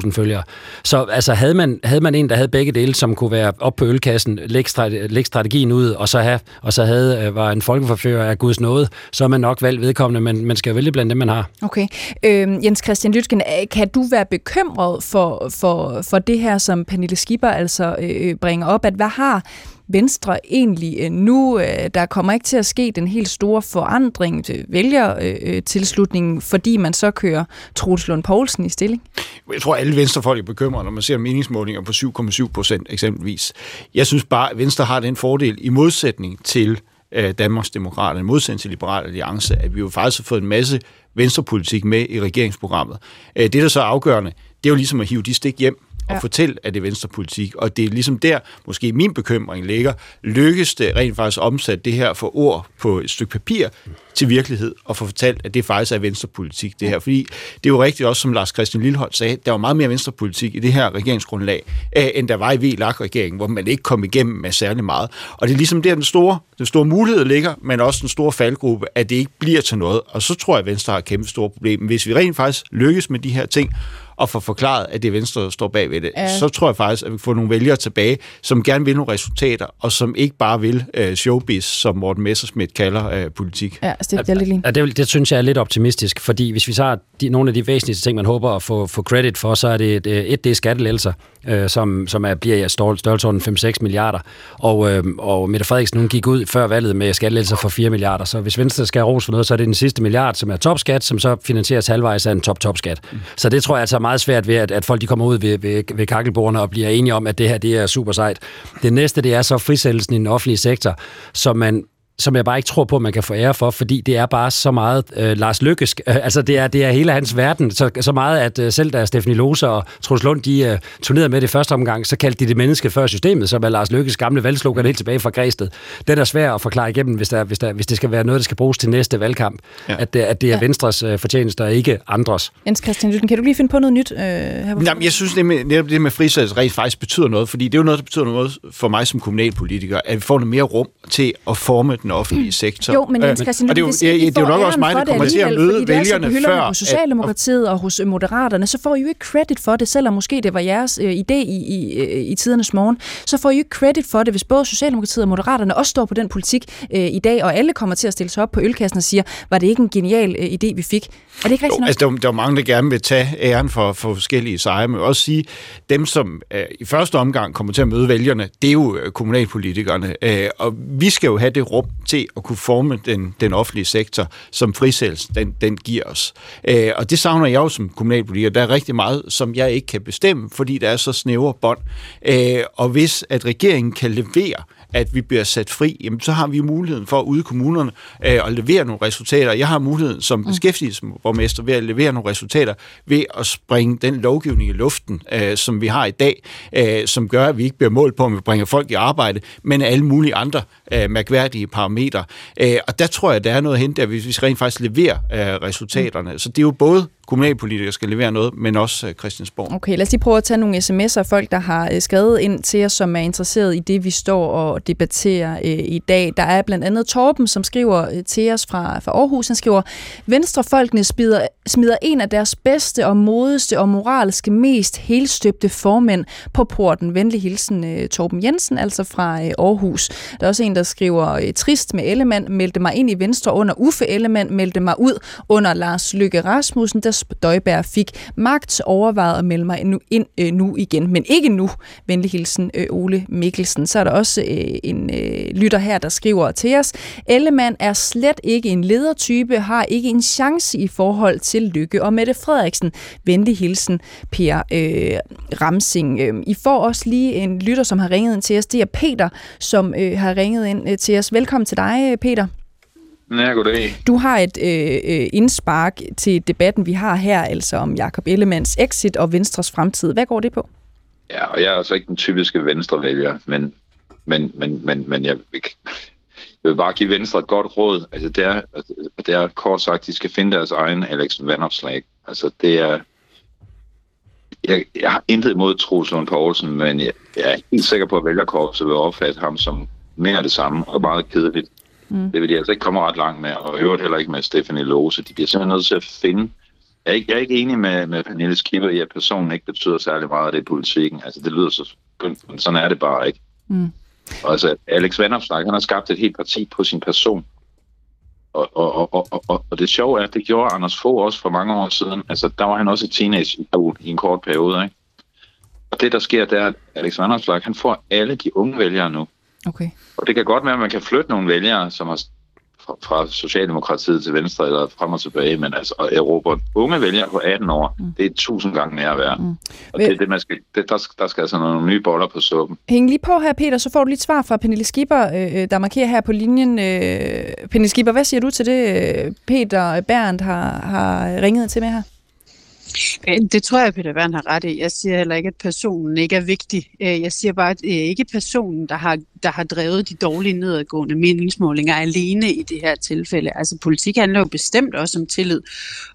250.000 følgere. Så altså, havde man, havde man en, der havde begge dele, som kunne være op på ølkassen, lægge, strate, lægge strategien ud, og så, have, og så havde, øh, var en folkeforfører af Guds nåde, så er man nok valgt vedkommende, men man skal jo vælge blandt dem, man har. Okay. Øh, Jens Christian Lytgen, kan du være bekymret for, for, for det her, som Pernille Skipper altså øh, bringer op, at hvad har Venstre egentlig øh, nu? Øh, der kommer ikke til at ske den helt store forandring øh, til vælgertilslutningen, øh, fordi man så kører Troels Lund Poulsen i stilling? Jeg tror, alle venstrefolk er bekymrede, når man ser meningsmålinger på 7,7 procent eksempelvis. Jeg synes bare, at Venstre har den fordel i modsætning til Danmarks Demokrater, modsætning til Liberale Alliance, at vi jo faktisk har fået en masse venstrepolitik med i regeringsprogrammet. Øh, det, der så er afgørende, det er jo ligesom at hive de stik hjem, og ja. fortælle, at det er venstrepolitik. Og det er ligesom der, måske min bekymring ligger, lykkes det rent faktisk omsat det her for ord på et stykke papir til virkelighed, og få fortalt, at det faktisk er venstrepolitik, det her. Fordi det er jo rigtigt også, som Lars Christian Lilleholdt sagde, der var meget mere venstrepolitik i det her regeringsgrundlag, end der var i VLAG-regeringen, hvor man ikke kom igennem med særlig meget. Og det er ligesom der, den store, den store mulighed ligger, men også den store faldgruppe, at det ikke bliver til noget. Og så tror jeg, at Venstre har et kæmpe store problem. Hvis vi rent faktisk lykkes med de her ting, og få forklaret, at det er Venstre, der står bag ved det, ja. så tror jeg faktisk, at vi får nogle vælgere tilbage, som gerne vil nogle resultater, og som ikke bare vil uh, showbiz, som Morten Messerschmidt kalder uh, politik. Ja, altså det, det, ja, det, det synes jeg er lidt optimistisk, fordi hvis vi tager de, nogle af de væsentligste ting, man håber at få, få credit for, så er det et, et det er skattelælser, øh, som, som er, bliver i størrelsesorden 5-6 milliarder, og, øh, og Mette Frederiksen hun gik ud før valget med skattelælser for 4 milliarder, så hvis Venstre skal ros for noget, så er det den sidste milliard, som er topskat, som så finansieres halvvejs af en top-topskat. Mm. Så det tror jeg altså er meget svært ved, at, at folk de kommer ud ved, ved, ved kakkelbordene og bliver enige om, at det her det er super sejt. Det næste, det er så frisættelsen i den offentlige sektor, som man som jeg bare ikke tror på, man kan få ære for, fordi det er bare så meget øh, Lars Lykkes. Øh, altså, det er, det er hele hans verden. Så, så meget, at øh, selv da Stefanie Lose og Troels Lund, de øh, turnerede med det første omgang, så kaldte de det menneske før systemet, som er Lars Lykkes gamle valgslogan helt tilbage fra Græsted. Det er svært at forklare igennem, hvis, der, hvis, der, hvis det skal være noget, der skal bruges til næste valgkamp. Ja. At, at det er ja. Venstres øh, fortjeneste og ikke andres. Jens Christian Lytten, kan du lige finde på noget nyt? Øh, her Jamen, jeg synes, det med, det med frisættelse rent faktisk betyder noget, fordi det er jo noget, der betyder noget for mig som kommunalpolitiker, at vi får noget mere rum til at forme den offentlige sektor sektor. Jo, men Jens øh, Christian, og det, er jo, det, det, det er jo nok også mig, der kommer til at møde vælgerne fordi før. På Socialdemokratiet og hos Moderaterne, så får I jo ikke credit for det, selvom måske det var jeres øh, idé i, i, øh, i tidernes morgen, så får I jo ikke credit for det, hvis både Socialdemokratiet og Moderaterne også står på den politik øh, i dag, og alle kommer til at stille sig op på ølkassen og siger, var det ikke en genial øh, idé, vi fik? Er det ikke rigtigt jo, altså, der, der er mange, der gerne vil tage æren for, for forskellige sejre, men også sige, dem, som øh, i første omgang kommer til at møde vælgerne, det er jo øh, kommunalpolitikerne, øh, og vi skal jo have det rum til at kunne forme den, den offentlige sektor, som frisættelsen den, den giver os. Øh, og det savner jeg jo som kommunalpolitiker. Der er rigtig meget, som jeg ikke kan bestemme, fordi der er så snævre bånd. Øh, og hvis at regeringen kan levere at vi bliver sat fri, jamen, så har vi muligheden for ude i kommunerne øh, at levere nogle resultater. Jeg har muligheden som mm. beskæftigelsesborgmester ved at levere nogle resultater ved at springe den lovgivning i luften, øh, som vi har i dag, øh, som gør, at vi ikke bliver målt på, om vi bringer folk i arbejde, men alle mulige andre øh, mærkværdige parametre. Øh, og der tror jeg, der er noget at hente, der, hvis vi rent faktisk leverer øh, resultaterne. Så det er jo både kommunalpolitikere skal levere noget, men også øh, Christiansborg. Okay, lad os lige prøve at tage nogle sms'er af folk, der har øh, skrevet ind til os, som er interesseret i det, vi står og debatterer øh, i dag. Der er blandt andet Torben, som skriver øh, til os fra, fra Aarhus. Han skriver, Venstrefolkene smider, smider en af deres bedste og modeste og moralske mest helstøbte formænd på porten. Venlig hilsen øh, Torben Jensen, altså fra øh, Aarhus. Der er også en, der skriver, trist med Ellemann, meldte mig ind i Venstre under Uffe Ellemann, meldte mig ud under Lars Lykke Rasmussen, der Støjberg fik magt, overvejet at melde mig nu, ind øh, nu igen, men ikke nu. Venlig hilsen, øh, Ole Mikkelsen. Så er der også øh, en øh, lytter her, der skriver til os, Ellemann er slet ikke en ledertype, har ikke en chance i forhold til Lykke og Mette Frederiksen. Venlig hilsen, Per øh, Ramsing. Øh, I får også lige en lytter, som har ringet ind til os. Det er Peter, som øh, har ringet ind øh, til os. Velkommen til dig, øh, Peter. Ja, goddag. Du har et øh, øh, indspark til debatten, vi har her, altså om Jakob Ellemanns exit og Venstres fremtid. Hvad går det på? Ja, og jeg er altså ikke den typiske venstrevælger, men, men, men, men, men jeg, jeg vil bare give Venstre et godt råd. Altså, det er, det er kort sagt, de skal finde deres egen Alex Vanopslag. Altså, det er, jeg, jeg har intet imod Troels Lund Poulsen, men jeg, jeg er helt sikker på, at vælgerkorpset vil opfatte ham som mere af det samme og meget kedeligt. Mm. Det vil de altså ikke komme ret langt med, og øvrigt heller ikke med Stephanie Lose. De bliver simpelthen nødt til at finde... Jeg er ikke, jeg er ikke enig med, med Pernille Skipper i, at personen ikke betyder særlig meget af det i politikken. Altså, det lyder så skønt, men sådan er det bare ikke. Mm. Og altså, Alex Vanopslagh, han har skabt et helt parti på sin person. Og, og, og, og, og, og det sjove er, at det gjorde Anders Fogh også for mange år siden. Altså, der var han også teenage i en kort periode, ikke? Og det, der sker, det er, at Alex Vanopslagh, han får alle de unge vælgere nu. Okay. Og det kan godt være, at man kan flytte nogle vælgere, som har fra, fra Socialdemokratiet til Venstre eller frem og tilbage, men altså at erobre unge vælgere på 18 år, mm. det er tusind gange mere værd. Mm. Og det er det, man skal, det, der, der skal altså nogle nye boller på suppen. Hæng lige på her, Peter, så får du lidt svar fra Pernille Skipper, øh, øh, der markerer her på linjen. Øh, Pernille Skipper, hvad siger du til det, Peter Berndt har, har ringet til med her? Øh, det tror jeg, Peter Wern har ret i. Jeg siger heller ikke, at personen ikke er vigtig. Øh, jeg siger bare, at det er ikke personen, der har, der har drevet de dårlige nedadgående meningsmålinger alene i det her tilfælde. Altså politik handler jo bestemt også om tillid.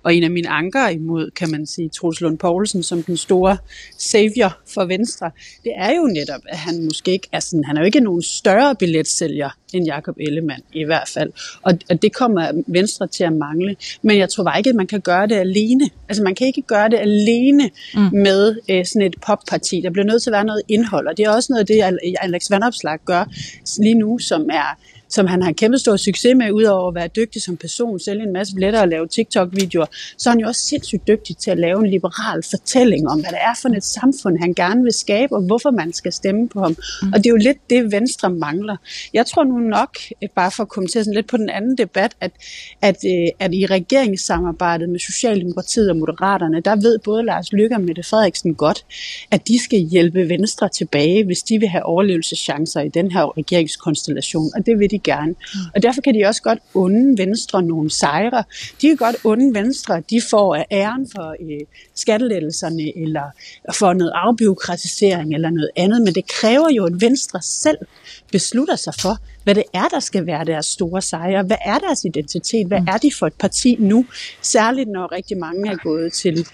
Og en af mine anker imod, kan man sige, Troels Lund Poulsen som den store savior for Venstre, det er jo netop, at han måske ikke er sådan, han er jo ikke nogen større billetsælger end Jakob Ellemann i hvert fald. Og, og det kommer Venstre til at mangle. Men jeg tror bare ikke, at man kan gøre det alene. Altså man kan ikke gøre det alene mm. med øh, sådan et popparti. Der bliver nødt til at være noget indhold, og det er også noget af det, Alex Vandopslag gør lige nu, som er som han har kæmpe stor succes med, udover at være dygtig som person, sælge en masse billetter og lave TikTok-videoer, så er han jo også sindssygt dygtig til at lave en liberal fortælling om, hvad det er for et samfund, han gerne vil skabe, og hvorfor man skal stemme på ham. Mm. Og det er jo lidt det, Venstre mangler. Jeg tror nu nok, bare for at kommentere sådan lidt på den anden debat, at, at, øh, at i regeringssamarbejdet med Socialdemokratiet og Moderaterne, der ved både Lars Løkke og Mette Frederiksen godt, at de skal hjælpe Venstre tilbage, hvis de vil have overlevelseschancer i den her regeringskonstellation. Og det vil de de gerne. Mm. Og derfor kan de også godt unde Venstre nogle sejre. De kan godt unde Venstre, de får æren for øh, skattelettelserne, eller for noget afbiokratisering, eller noget andet. Men det kræver jo, at Venstre selv beslutter sig for, hvad det er, der skal være deres store sejre. Hvad er deres identitet? Hvad mm. er de for et parti nu? Særligt når rigtig mange er gået til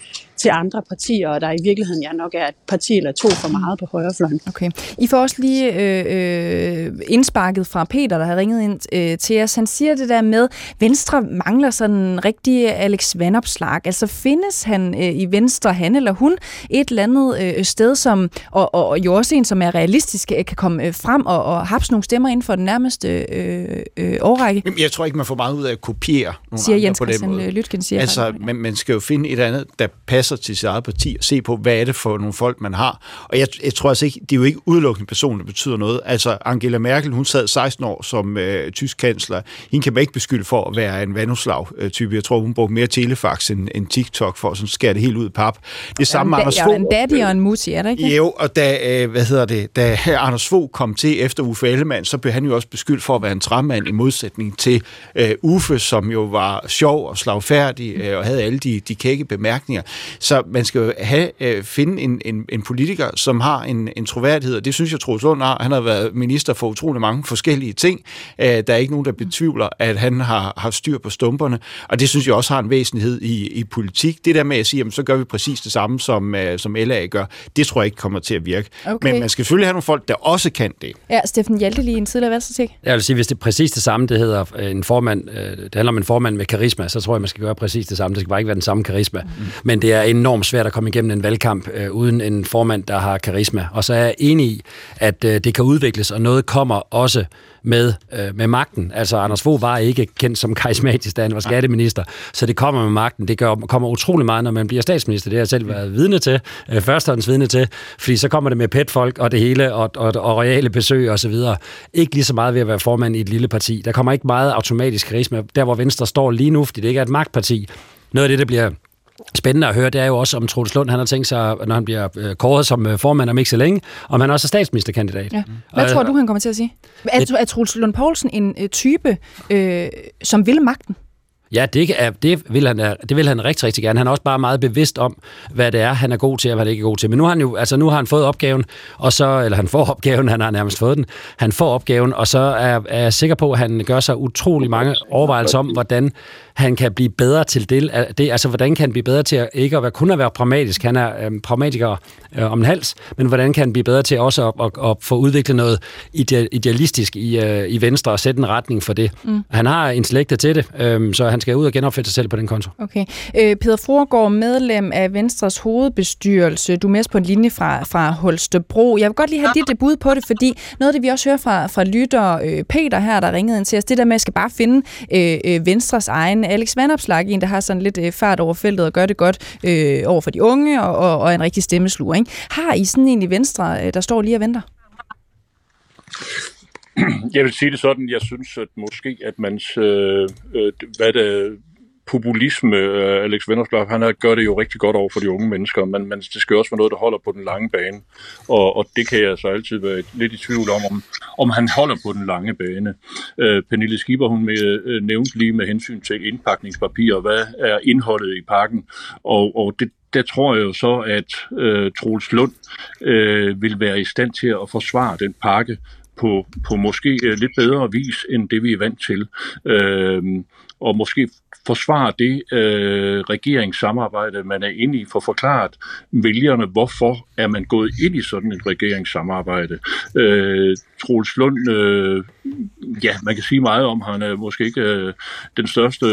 til andre partier, og der i virkeligheden ja, nok er et parti eller to for meget på højrefløjen. Okay. I får også lige øh, øh, indsparket fra Peter, der har ringet ind øh, til os. Han siger det der med, Venstre mangler sådan en rigtig Alex Vanopslag. Altså findes han øh, i Venstre, han eller hun, et eller andet øh, sted, som, og, og, og jo også en, som er realistisk, øh, kan komme øh, frem og, og hapse nogle stemmer inden for den nærmeste øh, øh, årrække? Jeg tror ikke, man får meget ud af at kopiere nogle siger andre Jens på den måde. Lytken, siger altså, man, man skal jo finde et andet, der passer passer til sit eget parti, og se på, hvad er det for nogle folk, man har. Og jeg, jeg tror altså ikke, det er jo ikke udelukkende personer, der betyder noget. Altså, Angela Merkel, hun sad 16 år som øh, tysk kansler. Hende kan man ikke beskylde for at være en vandoslag-type. Jeg tror, hun brugte mere telefax end, end TikTok for at skære det helt ud i pap. Det samme med Anders Fogh. en daddy og en mutti, er det ikke? Jo, og da, øh, hvad hedder det, da Anders Fogh kom til efter Uffe Ellemann, så blev han jo også beskyldt for at være en træmand i modsætning til øh, Uffe, som jo var sjov og slagfærdig øh, og havde alle de, de kække bemærkninger. Så man skal jo have, øh, finde en, en, en politiker, som har en, en troværdighed, og det synes jeg, Troels Lund har. Han har været minister for utrolig mange forskellige ting. Øh, der er ikke nogen, der betvivler, at han har, har styr på stumperne, og det synes jeg også har en væsentlighed i, i politik. Det der med at sige, jamen, så gør vi præcis det samme, som, øh, som LA gør, det tror jeg ikke kommer til at virke. Okay. Men man skal selvfølgelig have nogle folk, der også kan det. Ja, Steffen Hjalte lige en tidligere værsting. Jeg vil sige, hvis det er præcis det samme, det hedder en formand, det handler om en formand med karisma, så tror jeg, man skal gøre præcis det samme. Det skal bare ikke være den samme karisma. Mm. Men det er enormt svært at komme igennem en valgkamp øh, uden en formand, der har karisma. Og så er jeg enig i, at øh, det kan udvikles, og noget kommer også med, øh, med magten. Altså, Anders Fogh var ikke kendt som karismatisk, da han var skatteminister, så det kommer med magten. Det gør, kommer utrolig meget, når man bliver statsminister. Det har jeg selv været vidne til, øh, førstehånds vidne til, fordi så kommer det med petfolk og det hele, og, og, og royale besøg og så videre. Ikke lige så meget ved at være formand i et lille parti. Der kommer ikke meget automatisk karisma, der hvor Venstre står lige nu, fordi det ikke er et magtparti. Noget af det, der bliver spændende at høre, det er jo også, om Troels Lund han har tænkt sig, når han bliver øh, kåret som øh, formand om ikke så længe, om han også er statsministerkandidat. Ja. Hvad og, tror du, han kommer til at sige? Er, er Troels Lund Poulsen en øh, type, øh, som vil magten? Ja, det, er, det, vil han, det vil han rigtig, rigtig gerne. Han er også bare meget bevidst om, hvad det er, han er god til, og hvad det ikke er god til. Men nu har han jo, altså nu har han fået opgaven, og så, eller han får opgaven, han har nærmest fået den. Han får opgaven, og så er, er jeg sikker på, at han gør sig utrolig mange overvejelser om, hvordan han kan blive bedre til det, det altså hvordan kan han blive bedre til at ikke at være, kun at være pragmatisk, han er øhm, pragmatiker øh, om en hals, men hvordan kan han blive bedre til også at, at, at få udviklet noget idealistisk i, øh, i Venstre og sætte en retning for det. Mm. Han har intellektet til det, øh, så han skal ud og genopfinde sig selv på den konto. Okay. Øh, Peter Forgård, medlem af Venstres hovedbestyrelse. Du er med på en linje fra, fra Holstebro. Jeg vil godt lige have dit bud på det, fordi noget af det, vi også hører fra, fra lytter øh, Peter her, der ringede ind til os, det der med, at jeg skal bare finde øh, øh, Venstres egen Alex Vandopslag, en, der har sådan lidt øh, fart over feltet og gør det godt øh, over for de unge og, og, og en rigtig stemmesluger. Ikke? Har I sådan en i Venstre, øh, der står lige og venter? Jeg vil sige det sådan, jeg synes at måske, at man, øh, øh, hvad det, populisme, øh, Alex Vennersblad, han gør det jo rigtig godt over for de unge mennesker, men, men det skal også være noget, der holder på den lange bane. Og, og det kan jeg så altid være lidt i tvivl om, om, om han holder på den lange bane. Øh, Pernille Schieber, hun med, øh, nævnte lige med hensyn til indpakningspapir, hvad er indholdet i pakken, og, og det, der tror jeg jo så, at øh, Troels Lund øh, vil være i stand til at forsvare den pakke på, på måske øh, lidt bedre vis, end det vi er vant til. Øh, og måske forsvare det øh, regeringssamarbejde, man er inde i, for forklaret vælgerne, hvorfor er man gået ind i sådan et regeringssamarbejde. Øh, Troels Lund, øh, ja, man kan sige meget om, han er måske ikke øh, den største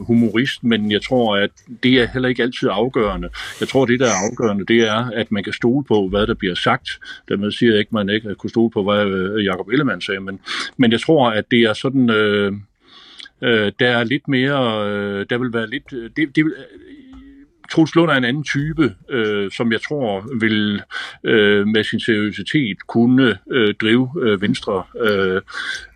humorist, men jeg tror, at det er heller ikke altid afgørende. Jeg tror, det der er afgørende, det er, at man kan stole på, hvad der bliver sagt. Dermed siger jeg ikke, at man ikke kan stole på, hvad øh, Jacob Ellemann sagde, men, men jeg tror, at det er sådan... Øh, Øh, der er lidt mere, øh, der vil være lidt, øh, det, det vil, Troels Lund er en anden type, øh, som jeg tror vil øh, med sin seriøsitet kunne øh, drive øh, Venstre øh,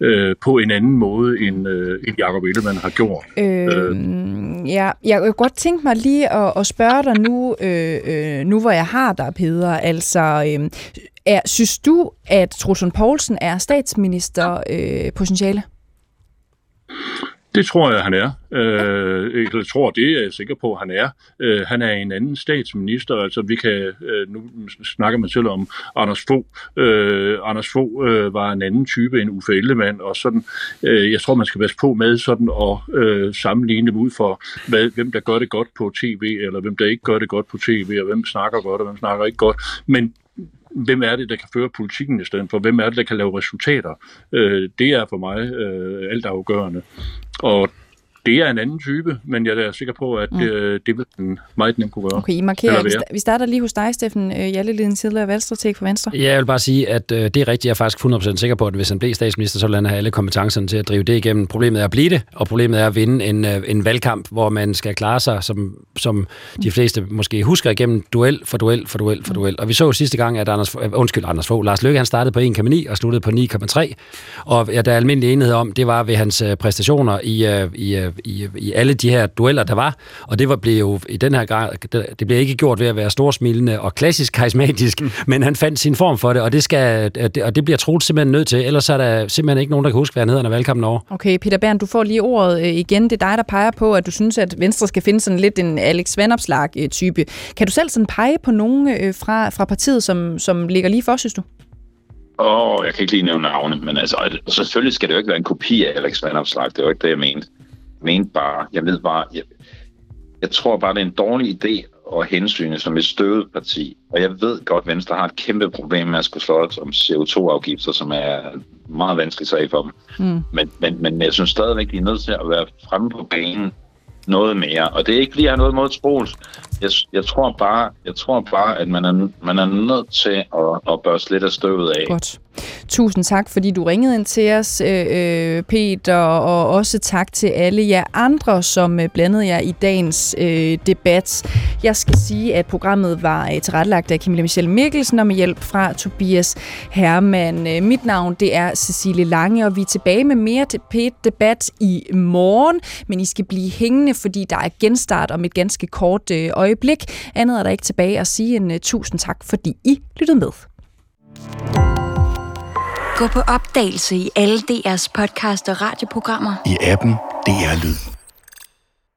øh, på en anden måde, end, øh, end Jacob Ellemann har gjort. Øh, øh. Ja, jeg kunne godt tænke mig lige at, at spørge dig nu, øh, øh, nu hvor jeg har dig, Peder. Altså, øh, er, synes du, at Troels Poulsen er statsminister øh, potentiale? Det tror jeg, han er. Øh, jeg tror, det er jeg sikker på, han er. Øh, han er en anden statsminister. Altså, vi kan, øh, nu snakker man selv om Anders Fogh. Øh, Anders Fogh øh, var en anden type end Uffe Ellemann, og sådan, øh, jeg tror, man skal passe på med sådan at øh, sammenligne dem ud for, hvad, hvem der gør det godt på tv, eller hvem der ikke gør det godt på tv, og hvem snakker godt, og hvem snakker ikke godt. Men hvem er det, der kan føre politikken i stedet for? Hvem er det, der kan lave resultater? Øh, det er for mig øh, alt afgørende. Det er en anden type, men jeg er sikker på, at mm. det, det vil den meget nemt kunne gøre. Okay, I markerer. Vi, vi starter lige hos dig, Steffen øh, Jalleliden, tidligere valgstrateg for Venstre. Ja, jeg vil bare sige, at øh, det er rigtigt. Jeg er faktisk 100% sikker på, at hvis han bliver statsminister, så vil han have alle kompetencerne til at drive det igennem. Problemet er at blive det, og problemet er at vinde en, øh, en valgkamp, hvor man skal klare sig, som, som de fleste måske husker igennem duel for duel for duel for duel. Og vi så sidste gang, at Anders, øh, undskyld, Anders Fogh, Lars Løkke, han startede på 1,9 og sluttede på 9,3. Og ja, der er almindelig enighed om, det var ved hans øh, præstationer i, i, i, i alle de her dueller, der var. Og det var, blev jo i den her grad, det blev ikke gjort ved at være storsmilende og klassisk karismatisk, mm. men han fandt sin form for det, og det, skal, og det bliver Troels simpelthen nødt til, ellers er der simpelthen ikke nogen, der kan huske, hvad han hedder, når valgkampen over. Okay, Peter Bern, du får lige ordet øh, igen. Det er dig, der peger på, at du synes, at Venstre skal finde sådan lidt en Alex Vandopslag-type. Kan du selv sådan pege på nogen øh, fra, fra partiet, som, som ligger lige for, synes du? Åh, oh, jeg kan ikke lige nævne navne, men altså, selvfølgelig skal det jo ikke være en kopi af Alex Vandopslag. Det er jo ikke det, jeg mente mente bare, jeg ved bare, jeg, jeg tror bare, det er en dårlig idé at hensyne som et støvet parti. Og jeg ved godt, at Venstre har et kæmpe problem med at skulle slå om CO2-afgifter, som er meget vanskeligt sag for dem. Mm. Men, men, men jeg synes stadigvæk, de er nødt til at være fremme på banen noget mere. Og det er ikke fordi, jeg har noget mod Troels. Jeg, jeg, tror bare, jeg tror bare, at man er, man er nødt til at, at børste lidt af støvet af. Godt. Tusind tak, fordi du ringede ind til os, øh, øh Peter, og også tak til alle jer andre, som øh, blandede jer i dagens øh, debat. Jeg skal sige, at programmet var øh, tilrettelagt af Camilla Michelle Mikkelsen og med hjælp fra Tobias Hermann. Mit navn det er Cecilie Lange, og vi er tilbage med mere til debat i morgen, men I skal blive hængende, fordi der er genstart om et ganske kort øjeblik øjeblik. Andet er der ikke tilbage at sige en tusind tak, fordi I lyttede med. Gå på opdagelse i alle DR's podcast og radioprogrammer. I appen DR Lyd.